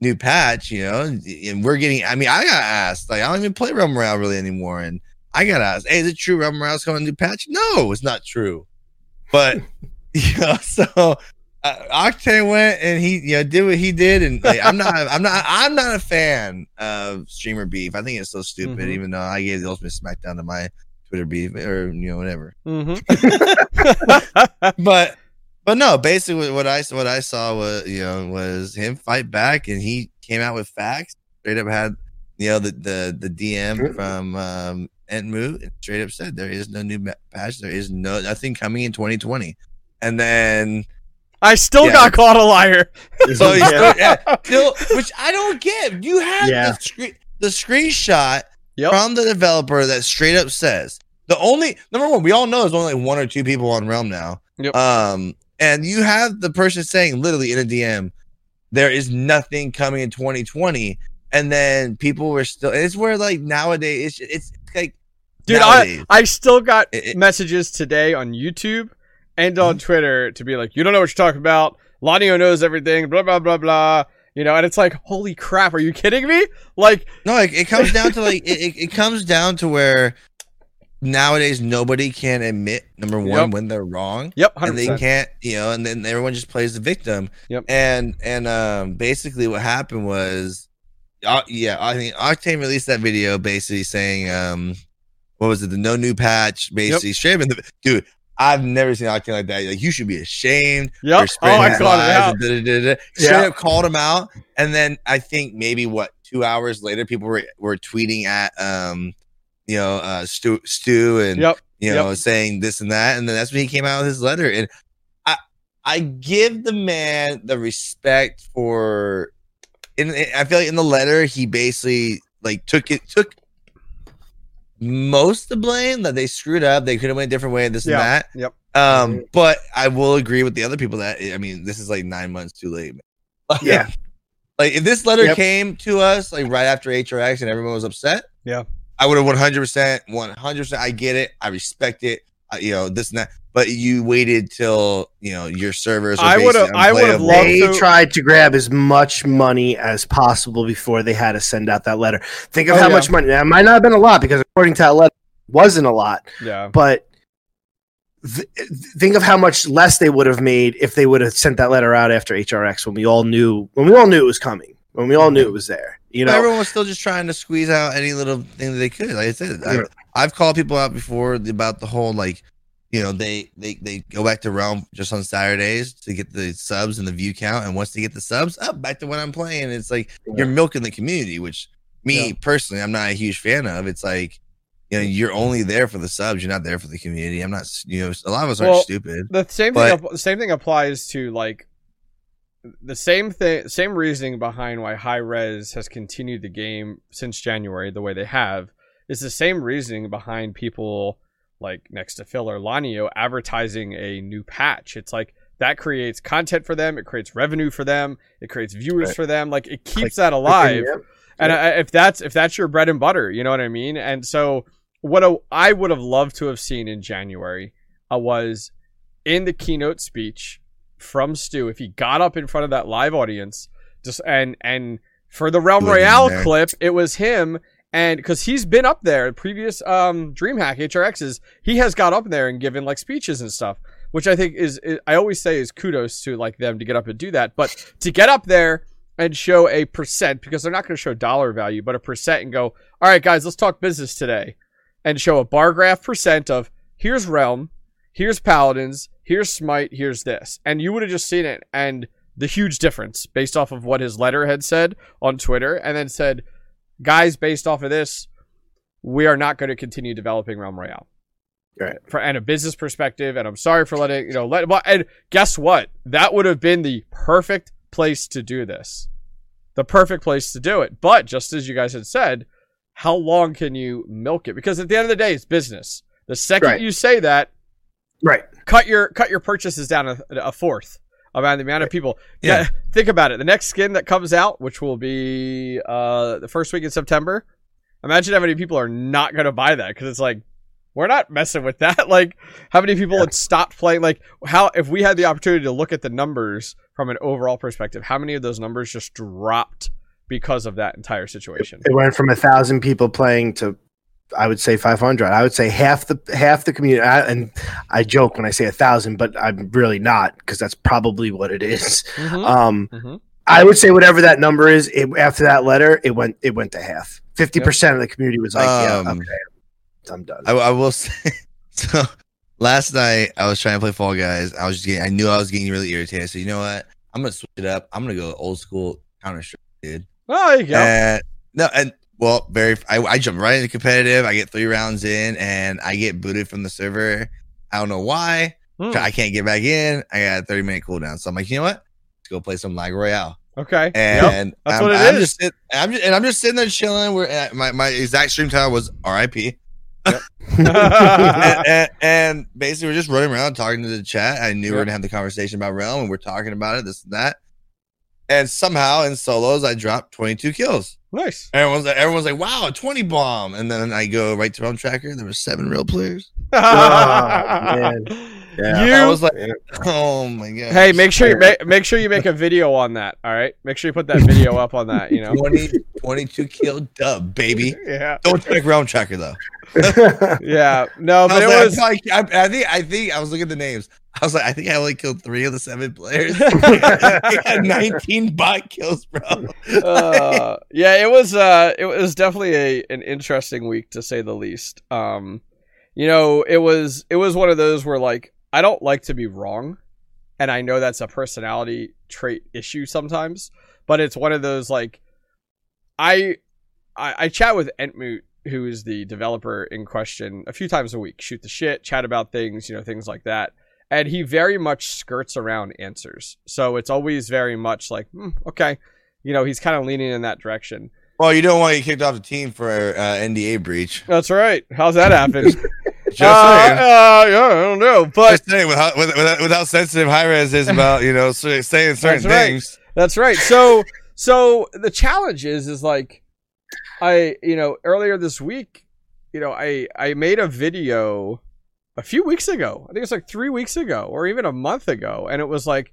new patch, you know, and, we're getting. I mean, I got asked like I don't even play Realm Royale really anymore, and I got asked, "Hey, is it true Realm Royale's coming a new patch?" No, it's not true, but you know, so. Uh, Octane went and he, you know, did what he did, and like, I'm not, I'm not, I'm not a fan of streamer beef. I think it's so stupid. Mhm. Even though I gave the ultimate smackdown to my Twitter beef or you know whatever, Mm-hmm. but but no, basically what I what I saw was you know was him fight back, and he came out with facts. Straight up had you know the the the DM from um Entmoot and straight up said there is no new patch, there is no nothing coming in 2020, and then I still Yeah. got caught a liar. so Yeah. still, yeah, still, which I don't get. You have the screen the screenshot Yep. from the developer that straight up says the only number one we all know there's only like one or two people on realm now Yep. um and you have the person saying literally in a dm there is nothing coming in 2020 and then people were still it's where like nowadays it's it's like Dude, nowadays. I, I still got It- it- messages today on YouTube and on Mm-hmm. Twitter to be like, you don't know what you're talking about. Lanio knows everything, blah, blah, blah, blah. You know, and it's like, holy crap, are you kidding me? Like, no like it comes down to like it, it, comes down to where nowadays nobody can admit number one Yep. when they're wrong yep, and they can't you know and then everyone just plays the victim Yep. and and um basically what happened was uh, yeah i think octane released that video basically saying um what was it the no new patch basically straight up in the dude I've never seen Octane like that. Like you should be ashamed. Yep. for Oh, I called it out. and da-da-da-da. Straight Yeah. up called him out, and then I think maybe what two hours later, people were were tweeting at um, you know, uh, Stu, Stu, and Yep. you know, saying this and that, and then that's when he came out with his letter. And I I give the man the respect for. In I feel like in the letter he basically like took it took most the blame that they screwed up. They could have went a different way. This Yeah. and that. Yep. Um, but I will agree with the other people that I mean, this is like nine months too late. Like, Yeah. Like if this letter Yep. came to us like right after HRX and everyone was upset, Yeah. I would have 100, percent 100. percent I get it. I respect it. Uh, you know this and that. But you waited till you know your servers. I would have. I would have loved. They to- tried to grab as much money as possible before they had to send out that letter. Think of Oh, how yeah. much money. that might not have been a lot because according to that letter, wasn't a lot. Yeah. But th- think of how much less they would have made if they would have sent that letter out after HRX when we all knew when we all knew it was coming when we all knew it was there. You know, everyone was still just trying to squeeze out any little thing that they could. Like I said, Yeah. I, I've called people out before about the whole like, you know, they they they go back to Realm just on Saturdays to get the subs and the view count, and once they get the subs, up back to when I'm playing. It's like you're milking the community, which me Yeah. personally, I'm not a huge fan of. It's like. You know, you're only there for the subs. You're not there for the community. I'm not. You know, a lot of us aren't stupid. The same But- thing. The same thing applies to like the same thing. Same reasoning behind why Hi-Rez has continued the game since January the way they have is the same reasoning behind people like next to Phil or Lanio advertising a new patch. It's like that creates content for them. It creates revenue for them. It creates viewers Right. for them. Like it keeps that alive. Yeah. And I, if that's if that's your bread and butter, you know what I mean. And so, what a, I would have loved to have seen in January uh, was in the keynote speech from Stu. If he got up in front of that live audience, just and and for the Realm Wasn't Royale there. clip, it was him. And because he's been up there, previous um, DreamHack HRXs, he has got up there and given like speeches and stuff, which I think is, is I always say is kudos to like them to get up and do that. But to get up there and show a percent because they're not going to show dollar value, but a percent and go, all right, guys, let's talk business today, and show a bar graph percent of here's Realm, here's Paladins, here's Smite, here's this, and you would have just seen it and the huge difference based off of what his letter had said on Twitter, and then said, guys, based off of this, we are not going to continue developing Realm Royale. Right. For, and a business perspective, and I'm sorry for letting you know. Let and guess what? That would have been the perfect place to do this, the perfect place to do it. But just as you guys had said, how long can you milk it? Because at the end of the day, it's business. The second Right. you say that, Right. cut your cut your purchases down a, a fourth about the amount of people. Yeah. Yeah, think about it. The next skin that comes out, which will be uh, the first week in September, imagine how many people are not going to buy that because it's like we're not messing with that. Like, how many people had stopped playing? Like, how if we had the opportunity to look at the numbers from an overall perspective, how many of those numbers just dropped because of that entire situation? It went from a thousand people playing to, I would say five hundred. I would say half the half the community. I, and I joke when I say a thousand, but I'm really not because that's probably what it is. Mhm. Um, Mhm. I would say whatever that number is. It, after that letter, it went it went to half. Fifty percent of the community was like, "Yeah, Um, okay, I'm done." I, I will say so. Last night I was trying to play Fall Guys. I was just getting. I knew I was getting really irritated. So you know what? I'm gonna switch it up. I'm gonna go old school Counter Strike, dude. Oh, there you go. And no, and well, very. I, I jump right into competitive. I get three rounds in, and I get booted from the server. I don't know why. Hmm. I can't get back in. I got a 30 minute cooldown. So I'm like, you know what? Let's go play some Lag Royale. Okay. And That's I'm, what it I'm is. Just sit, I'm just, and I'm just sitting there chilling. Where my, my exact stream title was RIP. and, and, and basically, we're just running around talking to the chat. I knew we were gonna have the conversation about Realm, and we're talking about it, this and that. And somehow in solos, I dropped 22 kills. Nice. Everyone's like, everyone's like, "Wow, a 20 bomb!" And then I go right to Realm Tracker. There were seven real players. Oh, man. Yeah. You I was like, "Oh my god!" Hey, make sure you make, make sure you make a video on that. All right, make sure you put that video up on that. You know. 20, 22 kill dub, baby. Yeah. Don't check Realm Tracker though. Yeah. No, I, but was it like, was. I, probably- I, I think I think I was looking at the names. I was like, I think I only killed three of the seven players. I had 19 bot kills, bro. Uh, yeah, it was. Uh, it was definitely a an interesting week to say the least. Um, you know, it was it was one of those where like I don't like to be wrong, and I know that's a personality trait issue sometimes, but it's one of those like I I, I chat with Entmoot, who is the developer in question, a few times a week. Shoot the shit, chat about things, you know, things like that. And he very much skirts around answers. So it's always very much like, hmm, okay, you know, he's kind of leaning in that direction. Well, you don't want to get kicked off the team for uh, NDA breach. That's right. How's that happen? Just uh, saying. uh, yeah, I don't know, but Just saying, with how, with, with, with how sensitive Hi-Rez is about you know saying certain That's right. things. That's right. So so the challenge is is like I you know earlier this week you know, I I made a video a few weeks ago. I think it's like three weeks ago, or even a month ago, and it was like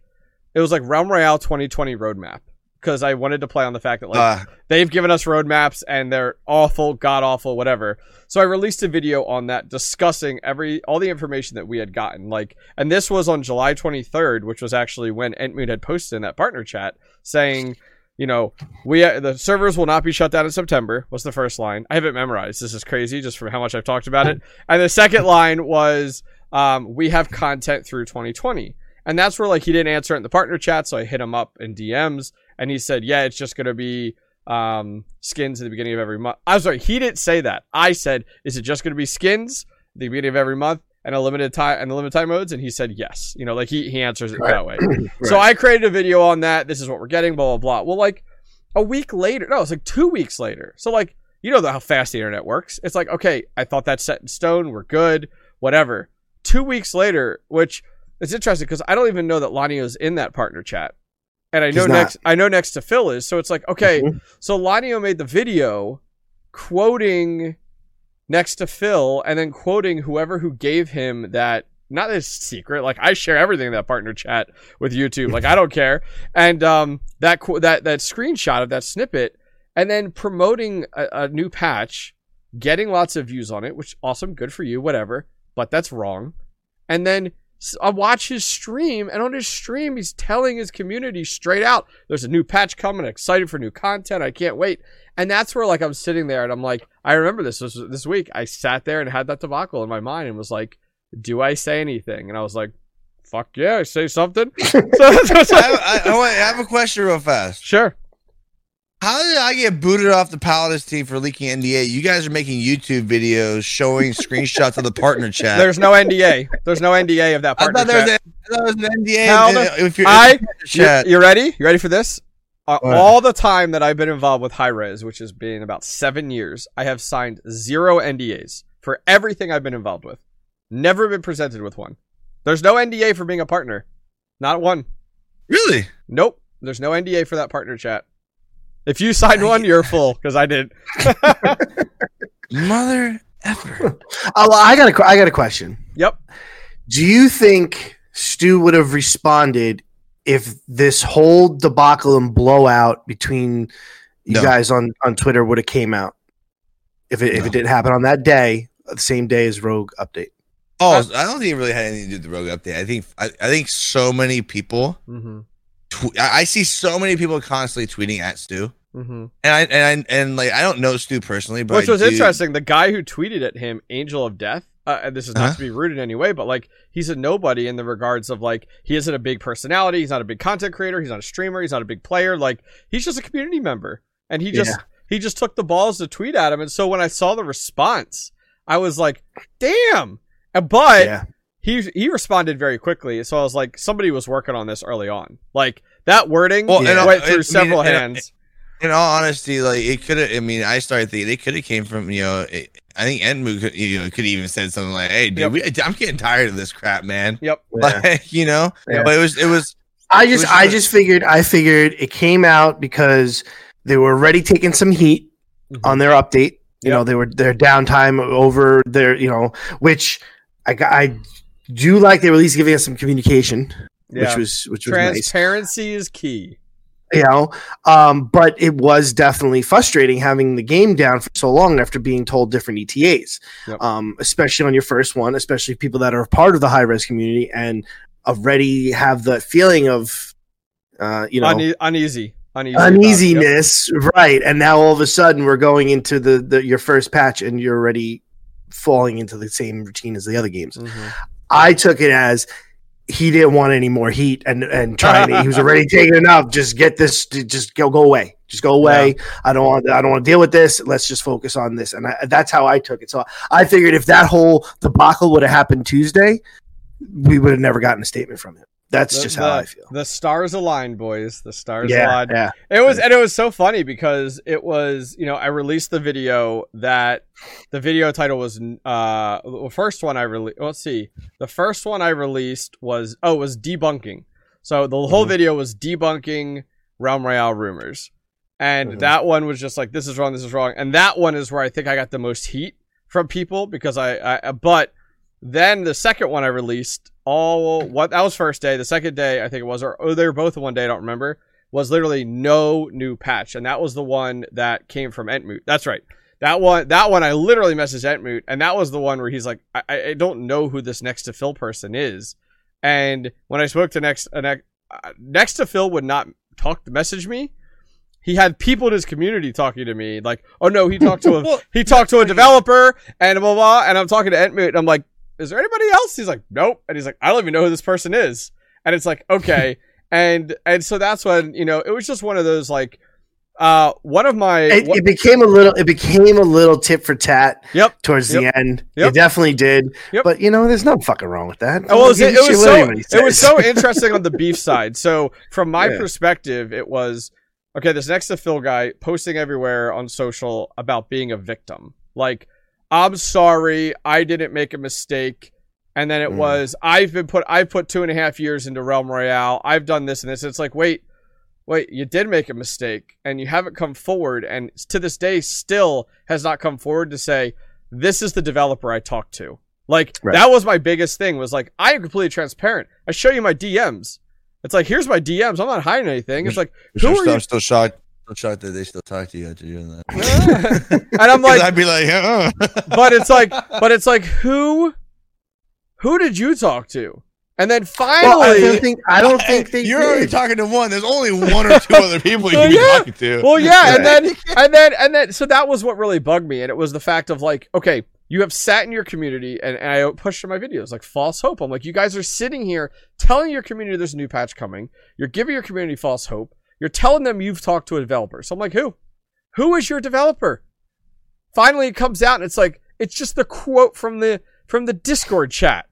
it was like Realm Royale 2020 roadmap because I wanted to play on the fact that like Uh, they've given us roadmaps and they're awful, god awful, whatever. So I released a video on that discussing every all the information that we had gotten. Like, and this was on July 23rd, which was actually when Entmoot had posted in that partner chat saying, you know, we uh, the servers will not be shut down in September. Was the first line? I have it memorized. This is crazy, just from how much I've talked about it. And the second line was, um, we have content through 2020. And that's where like he didn't answer it in the partner chat, so I hit him up in DMs, and he said, "Yeah, it's just gonna be um, skins at the beginning of every month." I'm sorry, he didn't say that. I said, "Is it just gonna be skins at the beginning of every month and a limited time and the limited time modes?" And he said, "Yes." You know, like he he answers it that way. So I created a video on that. This is what we're getting. Blah blah blah. Well, like a week later, no, it's like two weeks later. So like you know how fast the internet works. It's like okay, I thought that's set in stone. We're good. Whatever. Two weeks later, which it's interesting because I don't even know that Lanio's in that partner chat, and I know next I know next to Phil is. So it's like okay, Mhm. so Lanio made the video quoting next to Phil, and then quoting whoever who gave him that. Not this secret. Like I share everything in that partner chat with YouTube. Like I don't care. And um, that that that screenshot of that snippet, and then promoting a, a new patch, getting lots of views on it, which awesome, good for you, whatever. But that's wrong. And then I watch his stream, and on his stream, he's telling his community straight out, "There's a new patch coming. Excited for new content. I can't wait." And that's where like I'm sitting there, and I'm like, I remember this this, this week. I sat there and had that debacle in my mind, and was like, "Do I say anything?" And I was like, "Fuck yeah, I say something." so, so- so- I, I, I have a question real fast. sure. How did I get booted off the Paladins team for leaking NDA? You guys are making YouTube videos showing screenshots of the partner chat. There's no NDA. There's no NDA of that I partner thought there was, chat. a, I thought there was an NDA. If you're I- partner You, you ready? You ready for this? Uh, all the time that I've been involved with Hi-Rez, which has been about seven years, I have signed zero NDAs for everything I've been involved with. Never been presented with one. There's no NDA for being a partner. Not one. Really? Nope. There's no NDA for that partner chat. If you signed one, you're full because I did. Mother effer. Oh, well, I got a, que- I got a question. Yep. Do you think Stu would have responded if this whole debacle and blowout between you No. guys on, on Twitter would have came out? If it, if it didn't happen on that day, the same day as Rogue update. Oh, I don't think it really had anything to do with the rogue update. I think I, I think so many people. Mm-hmm. Tw- I see so many people constantly tweeting at Stu, Mm-hmm. and I and I, and like I don't know Stu personally, but Which was do- interesting. The guy who tweeted at him, Angel of Death, uh, and this is not Uh-huh. to be rude in any way, but like he's a nobody in the regards of like he isn't a big personality, he's not a big content creator, he's not a streamer, he's not a big player. Like he's just a community member, and he just he just took the balls to tweet at him. And so when I saw the response, I was like, "Damn!" But yeah. He he responded very quickly, so I was like, somebody was working on this early on. Like that wording Well, and, uh, went I through mean, several and- hands. In all honesty, like it could have. I mean, I started thinking it could have came from you know. It, I think Entmoot could you know could even said something like, "Hey, dude, Yep. we, I'm getting tired of this crap, man." Yep. Like you know, Yeah. but it was it was I just was I just- just figured I figured it came out because they were already taking some heat Mhm. on their update. You Yep. know, they were their downtime over their you know, which I I do you like they were at least giving us some communication, Yeah. which was which was nice. Transparency is key. You know, um, but it was definitely frustrating having the game down for so long after being told different ETAs, Yep. um, especially on your first one, especially people that are part of the Hi-Rez community and already have the feeling of, uh, you know, Une- uneasy. Uneasy. about. Yep. uneasiness, right? And now all of a sudden we're going into the, the your first patch, and you're already falling into the same routine as the other games. Mhm. I took it as he didn't want any more heat, and and trying to, he was already taking enough. Just get this, just go go away, just go away. I don't want I don't want to deal with this. Let's just focus on this, and I, that's how I took it. So I figured if that whole debacle would have happened Tuesday, we would have never gotten a statement from him. That's The- just the, how I feel. The stars aligned, boys. The stars Yeah, aligned. yeah. It was, and it was so funny because it was, you know, I released the video that the video title was, uh, the first one I released. Let's see, the first one I released was, oh, it was debunking. So the whole Mhm. video was debunking Realm Royale rumors, and Mhm. that one was just like, this is wrong, this is wrong, and that one is where I think I got the most heat from people because I, I but then the second one I released all what that was first day. The second day I think it was or oh they were both one day I don't remember was literally no new patch and that was the one that came from Entmoot. That's right. That one, that one, I literally messaged Entmoot, and that was the one where he's like, I, I don't know who this next to Phil person is. And when I spoke to next, uh, next, uh, next to Phil would not talk to message me. He had people in his community talking to me, like, oh no, he talked to a he talked to a developer and blah blah. And I'm talking to Entmoot, and I'm like, is there anybody else? He's like, nope. And he's like, I don't even know who this person is. And it's like, okay. and and so that's when you know it was just one of those like uh, one of my it, it, became a little it became a little tit for tat. Yep. Towards yep. the end, yep. it definitely did. Yep. But you know, there's no fucking wrong with that. Oh, well, it, it was so it was so interesting on the beef side. So from my yeah. perspective, it was okay. This next to Phil guy posting everywhere on social about being a victim. Like, I'm sorry, I didn't make a mistake. And then it mm. was I've been put I've put two and a half years into Realm Royale. I've done this and this. It's like wait wait, you did make a mistake and you haven't come forward and to this day still has not come forward to say, this is the developer I talked to. Like right. that was my biggest thing was like, I am completely transparent. I show you my DMs. It's like, here's my DMs. I'm not hiding anything. It's like, who are you? still shocked. Still shocked that they still talk to you after doing that. and I'm like, I'd be like, oh. but it's like, but it's like, who, who did you talk to? And then finally, well, I don't think I don't think they. You're did. already talking to one. There's only one or two other people you can yeah. be talking to. Well, yeah, and then and then and then so that was what really bugged me, and it was the fact of like, okay, you have sat in your community, and, and I pushed in my videos like false hope. I'm like, you guys are sitting here telling your community there's a new patch coming. You're giving your community false hope. You're telling them you've talked to a developer. So I'm like, who? Who is your developer? Finally, it comes out, and it's like it's just the quote from the from the Discord chat.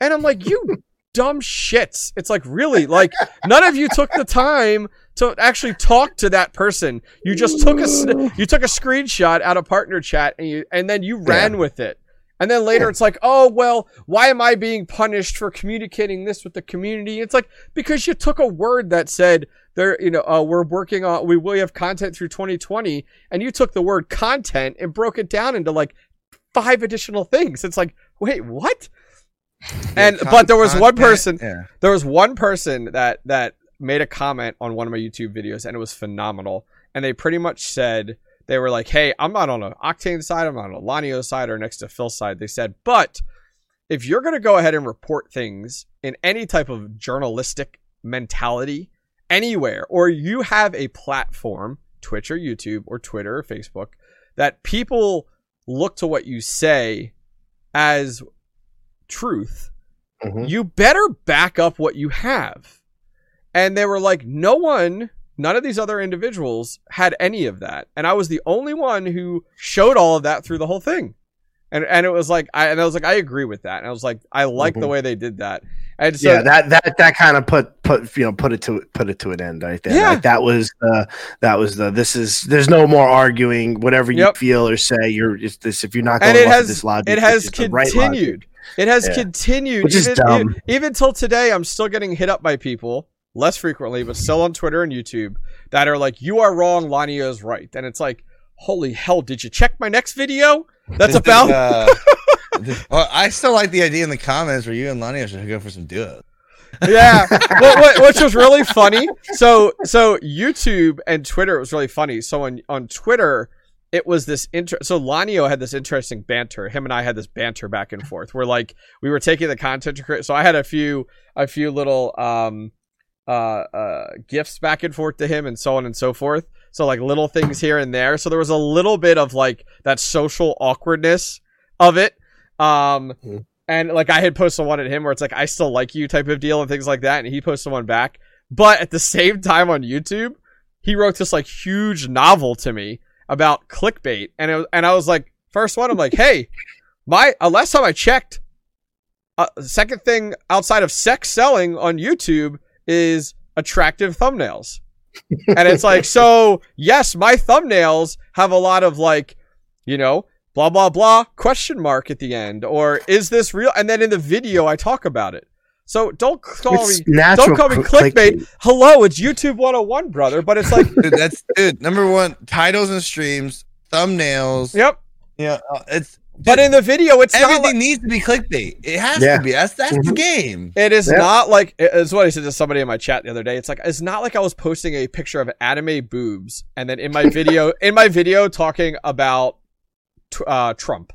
And I'm like, you dumb shits. It's like really like none of you took the time to actually talk to that person. You just took a you took a screenshot out of partner chat and you and then you ran yeah. with it. And then later yeah. it's like, "Oh, well, why am I being punished for communicating this with the community?" It's like because you took a word that said there, you know, uh, we're working on we will have content through 2020 and you took the word content and broke it down into like five additional things. It's like, "Wait, what?" and con- but there was one person yeah. there was one person that that made a comment on one of my youtube videos and it was phenomenal and they pretty much said they were like hey i'm not on a octane side i'm on a lanio side or next to phil side they said but if you're going to go ahead and report things in any type of journalistic mentality anywhere or you have a platform twitch or youtube or twitter or facebook that people look to what you say as truth, mm-hmm. you better back up what you have. And they were like, no one, none of these other individuals had any of that. And I was the only one who showed all of that through the whole thing. And and it was like I and I was like I agree with that. And I was like I like mm-hmm. the way they did that. And so, yeah, that that that kind of put put you know put it to put it to an end right there. Yeah. Like that was the that was the this is there's no more arguing whatever you yep. feel or say. You're just this if you're not going and it has, this logic. It has continued. Right it has yeah. continued. Which even, is dumb. Even, even till today, I'm still getting hit up by people, less frequently, but still on Twitter and YouTube, that are like, you are wrong, Lanio is right. And it's like, holy hell, did you check my next video? That's about. uh, well, I still like the idea in the comments where you and Lanio should go for some duos. yeah, which was really funny. So, so YouTube and Twitter was really funny. So on on Twitter, it was this inter so Lanio had this interesting banter. Him and I had this banter back and forth where like we were taking the content to create so I had a few a few little um uh uh gifts back and forth to him and so on and so forth. So like little things here and there. So there was a little bit of like that social awkwardness of it. Um mm-hmm. and like I had posted one at him where it's like I still like you type of deal and things like that and he posted one back. But at the same time on YouTube, he wrote this like huge novel to me about clickbait, and it was, and I was like, first one, I'm like, hey, my uh, last time I checked, uh, second thing outside of sex selling on YouTube is attractive thumbnails. and it's like, so yes, my thumbnails have a lot of like, you know, blah blah blah question mark at the end, or is this real? And then in the video, I talk about it. So don't call it's me don't call me clickbait. clickbait. Hello, it's YouTube 101, brother. But it's like dude, that's dude. Number one, titles and streams, thumbnails. Yep. Yeah, uh, it's but in the video, it's Everything not. Like, needs to be clickbait. It has Yeah. to be. That's that's the Mhm. game. it is Yeah. not like it's what I said to somebody in my chat the other day. It's like it's not like I was posting a picture of anime boobs and then in my video in my video talking about uh, Trump.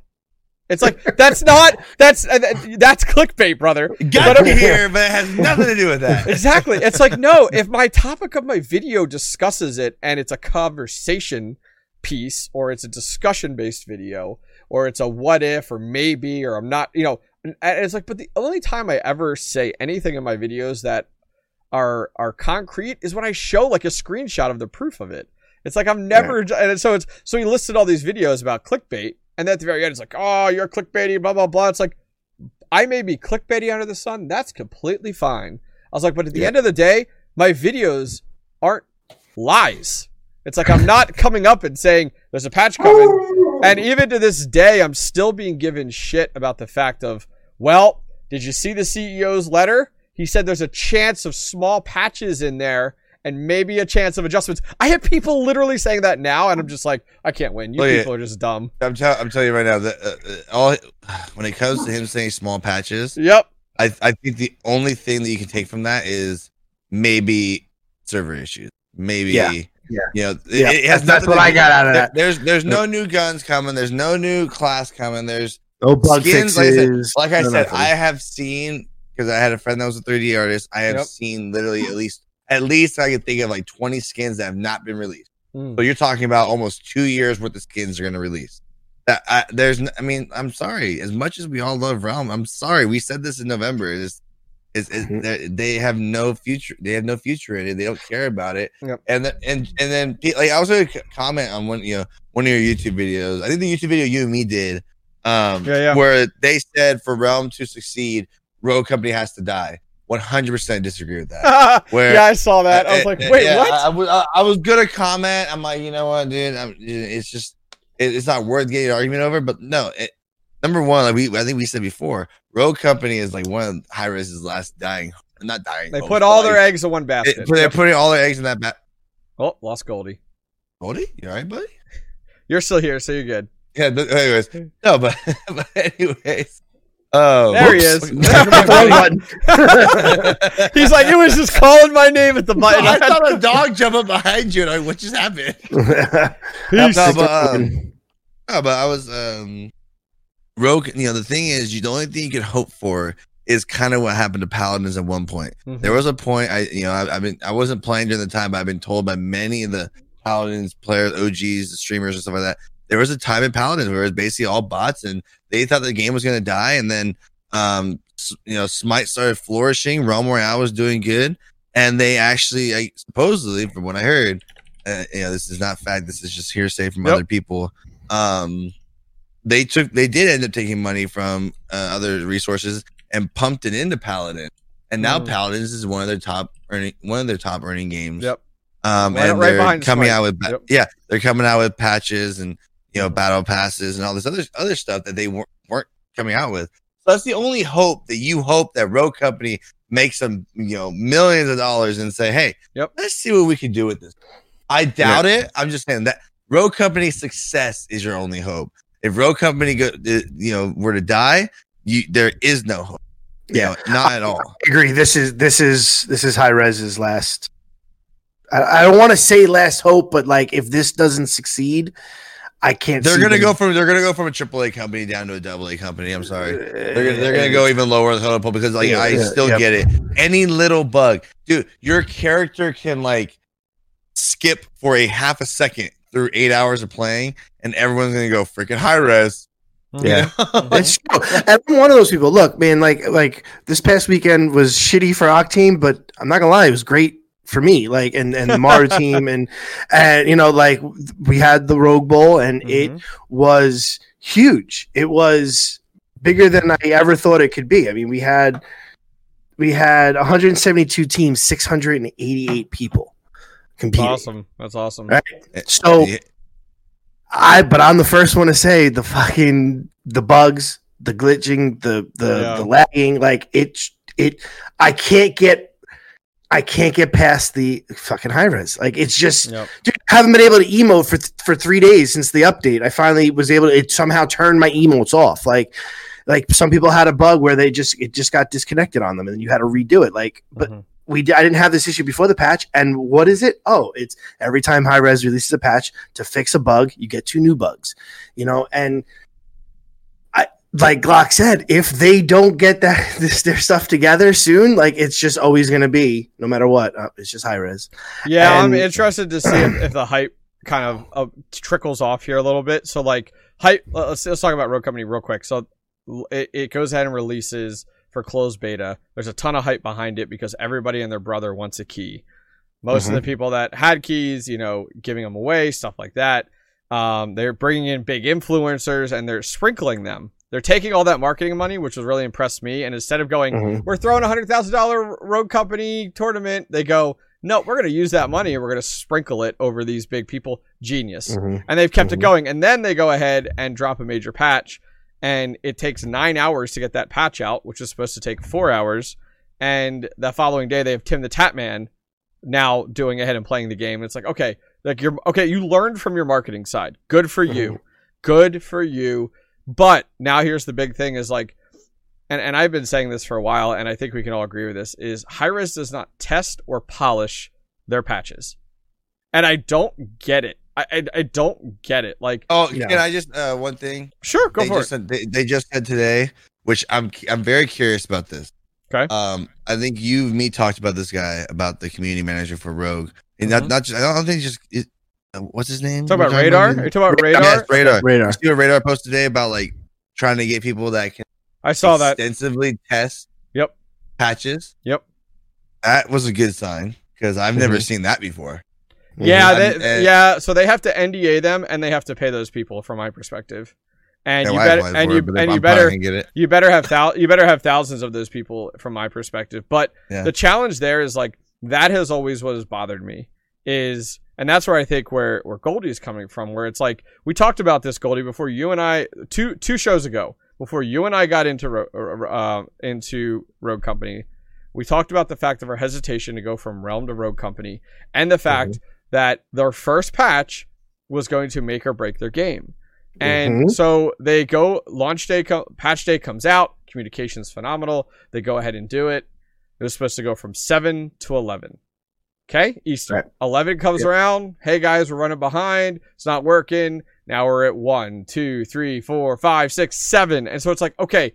It's like that's not that's uh, that's clickbait, brother. Got But- me here, but it has nothing to do with that. exactly. It's like no, if my topic of my video discusses it and it's a conversation piece or it's a discussion based video or it's a what if or maybe or I'm not, you know, and it's like but the only time I ever say anything in my videos that are are concrete is when I show like a screenshot of the proof of it. It's like I'm never and so it's so he listed all these videos about clickbait and then at the very end it's like, "Oh, you're clickbaity blah blah blah." It's like I may be clickbaity under the sun. That's completely fine. I was like, but at the Yeah. end of the day, my videos aren't lies. It's like I'm not coming up and saying there's a patch coming. And even to this day, I'm still being given shit about the fact of, well, did you see the CEO's letter? He said there's a chance of small patches in there and maybe a chance of adjustments. I have people literally saying that now, and I'm just like, I can't win. You Look people are just dumb. I'm, tell- I'm telling you right now that uh, uh, all when it comes to him saying small patches, Yep. I I think the only thing that you can take from that is maybe server issues. Maybe Yeah. Yeah. You know, Yeah. it has That's- that's what I got out of there- that. There's there's no new guns coming. There's no new class coming. There's No bug skins. fixes. Like I said, like I, no said. I have seen because I had a friend that was a 3D artist. I have Yep. seen literally at least at least I can think of like 20 skins that have not been released. Mm. So you're talking about almost two years worth of skins are going to release. That I, there's, n- I mean, I'm sorry. As much as we all love Realm, I'm sorry. We said this in November. It's, it's, it's Mhm. they- have no future. They have no future in it. They don't care about it. Yep. And the, and and then like I was going to comment on one you know one of your YouTube videos. I think the YouTube video you and me did, um, Yeah, yeah. where they said for Realm to succeed, Rogue Company has to die. 100% disagree with that. Where yeah, I saw that. I was uh, like, uh, wait, yeah, what? I, I was I, I was gonna comment. I'm like, you know what, dude? I'm, it's just it, it's not worth getting an argument over. But no, it, number one, like we I think we said before, Rogue Company is like one of Hi-Rez's last dying, not dying. they hopes, put but, all like, their eggs in one it- basket. they're Yep. putting all their eggs in that basket. Oh, lost Goldie. Goldie, you all right, buddy? You're still here, so you're good. Yeah. th- anyways, no, but but anyways. Oh, There he is. Wrong button. He's like, it was just calling my name at the button. I thought a dog jumped up behind you. And I, what just happened? Peace. No, but, um, No, but I was um Rogue, you know, the thing is you the only thing you can hope for is kind of what happened to Paladins at one point. Mhm. There was a point I you know, I, I've been I wasn't playing during the time, but I've been told by many of the Paladins players, OGs, the streamers and stuff like that. There was a time in Paladins where it was basically all bots and they thought the game was gonna die and then um you know, Smite started flourishing, Realm Royale was doing good, and they actually I, supposedly from what I heard, uh, you know, this is not fact, this is just hearsay from Yep. other people um they took they did end up taking money from uh, other resources and pumped it into paladin and now Mm. paladins is one of their top earning one of their top earning games Yep. um Right- and they're behind coming out with Yep. yeah they're coming out with patches and you know battle passes and all this other other stuff that they weren't, weren't coming out with so that's the only hope that you hope that rogue company makes some you know millions of dollars and say hey Yep. let's see what we can do with this i doubt it i'm just saying that rogue company success is your only hope if rogue company go uh, you know were to die you there is no hope You Yeah. know, not at all I agree. This is this is this is Hi-Rez's last. I, I don't want to say last hope, but like if this doesn't succeed, I can't. they're see gonna them- go from they're gonna go from a triple a company down to a double a company i'm sorry They're gonna, they're gonna go even lower than Hope because like Yeah, I yeah, still get it. Any little bug, dude, your character can like skip for a half a second through eight hours of playing, and everyone's gonna go freaking high res. Yeah. That's true. And I'm one of those people. Look, man, like like this past weekend was shitty for Octane, but I'm not gonna lie, it was great for me. Like and and the Maru team and and you know like we had the Rogue Bowl and it Mhm. was huge. It was bigger than I ever thought it could be. I mean, we had we had 172 teams, 688 people That's competing. awesome. That's awesome. Right. So I but I'm the first one to say the fucking the bugs, the glitching, the the Yeah. the lagging, like it it I can't get I can't get past the fucking Hi-Rez. Like it's just Yep. dude, haven't been able to emote for th- for three days since the update. I finally was able to. It somehow turned my emotes off. Like like some people had a bug where they just it just got disconnected on them and you had to redo it. Like, but. Mhm. We I didn't have this issue before the patch, and what is it? Oh, it's every time Hi-Rez releases a patch to fix a bug, you get two new bugs, you know. And I like Glock said, if they don't get that this, their stuff together soon, like it's just always going to be no matter what. Uh, it's just Hi-Rez. Yeah, I'm interested to see if, if the hype kind of uh, trickles off here a little bit. So like hype. Let's let's talk about Rogue Company real quick. So it, it goes ahead and releases for closed beta. There's a ton of hype behind it because everybody and their brother wants a key. Most of the people that had keys, you know, giving them away, stuff like that. Um, they're bringing in big influencers and they're sprinkling them. They're taking all that marketing money, which has really impressed me. And instead of going, Mhm. we're throwing a hundred thousand dollar Rogue Company tournament. They go, no, we're going to use that money and we're going to sprinkle it over these big people. Genius. Mhm. And they've kept it Mhm. going. And then they go ahead and drop a major patch. And it takes nine hours to get that patch out, which is supposed to take four hours. And the following day, they have Tim the Tatman now doing ahead and playing the game. It's like, okay, like you're okay, you learned from your marketing side. Good for you. Mm-hmm. Good for you. But now here's the big thing is like and, and I've been saying this for a while, and I think we can all agree with this, is Hi-Rez does not test or polish their patches. And I don't get it. I, I, I don't get it. Like, Oh, Yeah. can I just uh, one thing? sure, go they for just it. They, they just said today, which I'm I'm very curious about this. Okay. Um, I think you me talked about this guy about the community manager for Rogue, and Mhm. not not just I don't think just it, uh, what's his name? Talk about We're talking radar? him? Are you talking about Yes, radar? radar. Radar. You see what radar post today about like trying to get people that can I saw that. extensively test Yep. patches. Yep. That was a good sign because I've never Mhm. seen that before. Yeah, I'm- they, uh, yeah. So they have to NDA them, and they have to pay those people, from my perspective. And you better, and you, and you better, you better have thou- you better have thousands of those people, from my perspective. But Yeah. the challenge there is like that has always what has bothered me is, and that's where I think where where Goldie is coming from, where it's like we talked about this Goldie before you and I two two shows ago before you and I got into uh, into Rogue Company. We talked about the fact of our hesitation to go from Realm to Rogue Company, and the fact that their first patch was going to make or break their game. And Mhm. so they go launch day, co- patch day comes out. Communications phenomenal. They go ahead and do it. It was supposed to go from seven to eleven. Okay, Eastern. Right. Eleven comes Yep. around. Hey guys, we're running behind. It's not working. Now we're at one, two, three, four, five, six, seven. And so it's like, okay,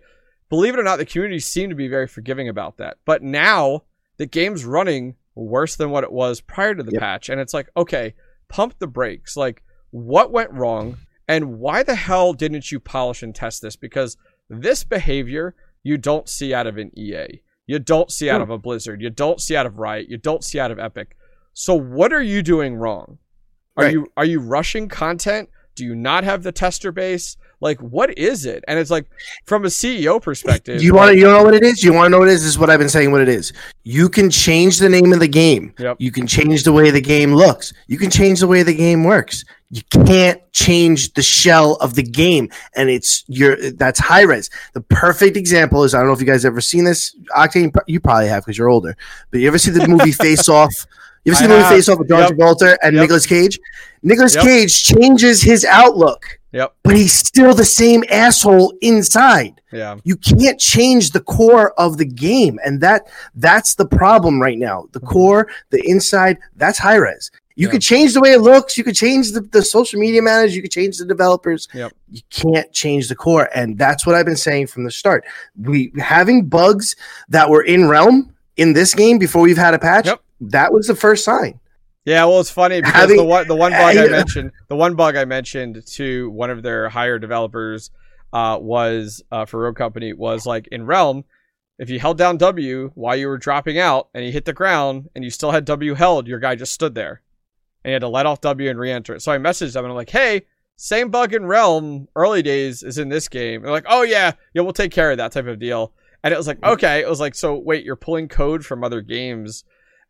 believe it or not, the community seemed to be very forgiving about that. But now the game's running worse than what it was prior to the Yep. patch. And it's like, okay, pump the brakes. Like, what went wrong? And why the hell didn't you polish and test this? Because this behavior you don't see out of an EA. You don't see out Hmm. of a Blizzard. You don't see out of Riot. You don't see out of Epic. So what are you doing wrong? Are Right. you are you rushing content? Do you not have the tester base? Like what is it? And it's like from a CEO perspective. You want to? You know what it is? You want to know what it is? This is what I've been saying. What it is? You can change the name of the game. Yep. You can change the way the game looks. You can change the way the game works. You can't change the shell of the game, and it's your that's Hi-Rez. The perfect example is I don't know if you guys ever seen this. Octane, you probably have because you're older. But you ever see the movie Face Off? You ever seen the movie. Face Off with John Yep. Travolta and Yep. Nicolas Cage? Nicolas Yep. Cage changes his outlook, Yep. but he's still the same asshole inside Yeah. you can't change the core of the game and that that's the problem right now the mm-hmm. core the inside that's Hi-Rez you Yeah. could change the way it looks you could change the, the social media managers you could change the developers Yep. you can't change the core and that's what i've been saying from the start we having bugs that were in realm in this game before we've had a patch Yep. That was the first sign Yeah, well, it's funny because Having- the one the one bug I mentioned, the one bug I mentioned to one of their higher developers uh, was uh, for Rogue Company was like in Realm, if you held down W while you were dropping out and you hit the ground and you still had W held, your guy just stood there, and you had to let off W and re-enter it. So I messaged them and I'm like, hey. Same bug in Realm early days is in this game. They're like, oh yeah, yeah, we'll take care of that type of deal. And it was like, okay, it was like, so wait, you're pulling code from other games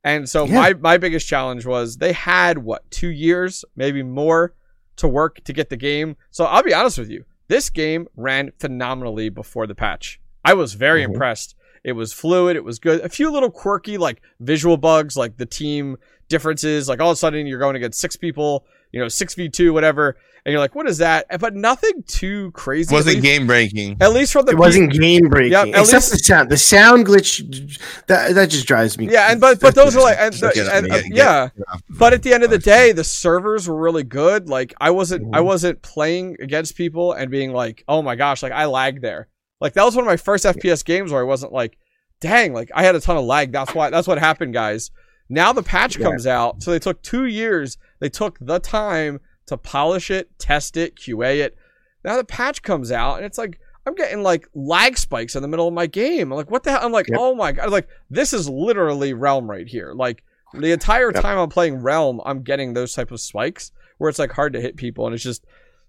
and so Yeah. my my biggest challenge was they had what two years, maybe more, to work to get the game. So I'll be honest with you, this game ran phenomenally before the patch. I was very Mhm. impressed. It was fluid. It was good. A few little quirky like visual bugs, like the team differences. Like all of a sudden you're going against six people, you know, six v two, whatever, and you're like, what is that? But nothing too crazy. It wasn't least, game breaking. at least from the It wasn't game breaking, Yeah, except least- the sound. The sound glitch that that just drives me. Yeah, and but but those are like and, Just get- and, uh, get- get- yeah. get But at the end of the day, the servers were really good. Like I wasn't I Mhm. wasn't playing against people and being like, "Oh my gosh, like I lagged there." Like that was one of my first FPS games where I wasn't like, "Dang, like I had a ton of lag." That's why that's what happened, guys. Now the patch Yeah. comes out. So they took 2 years. They took the time to polish it, test it, QA it. Now the patch comes out and it's like I'm getting like lag spikes in the middle of my game. I'm like, what the hell? I'm like, Yep. oh my god! Like this is literally Realm right here. Like the entire Yep. time I'm playing Realm, I'm getting those type of spikes where it's like hard to hit people, and it's just,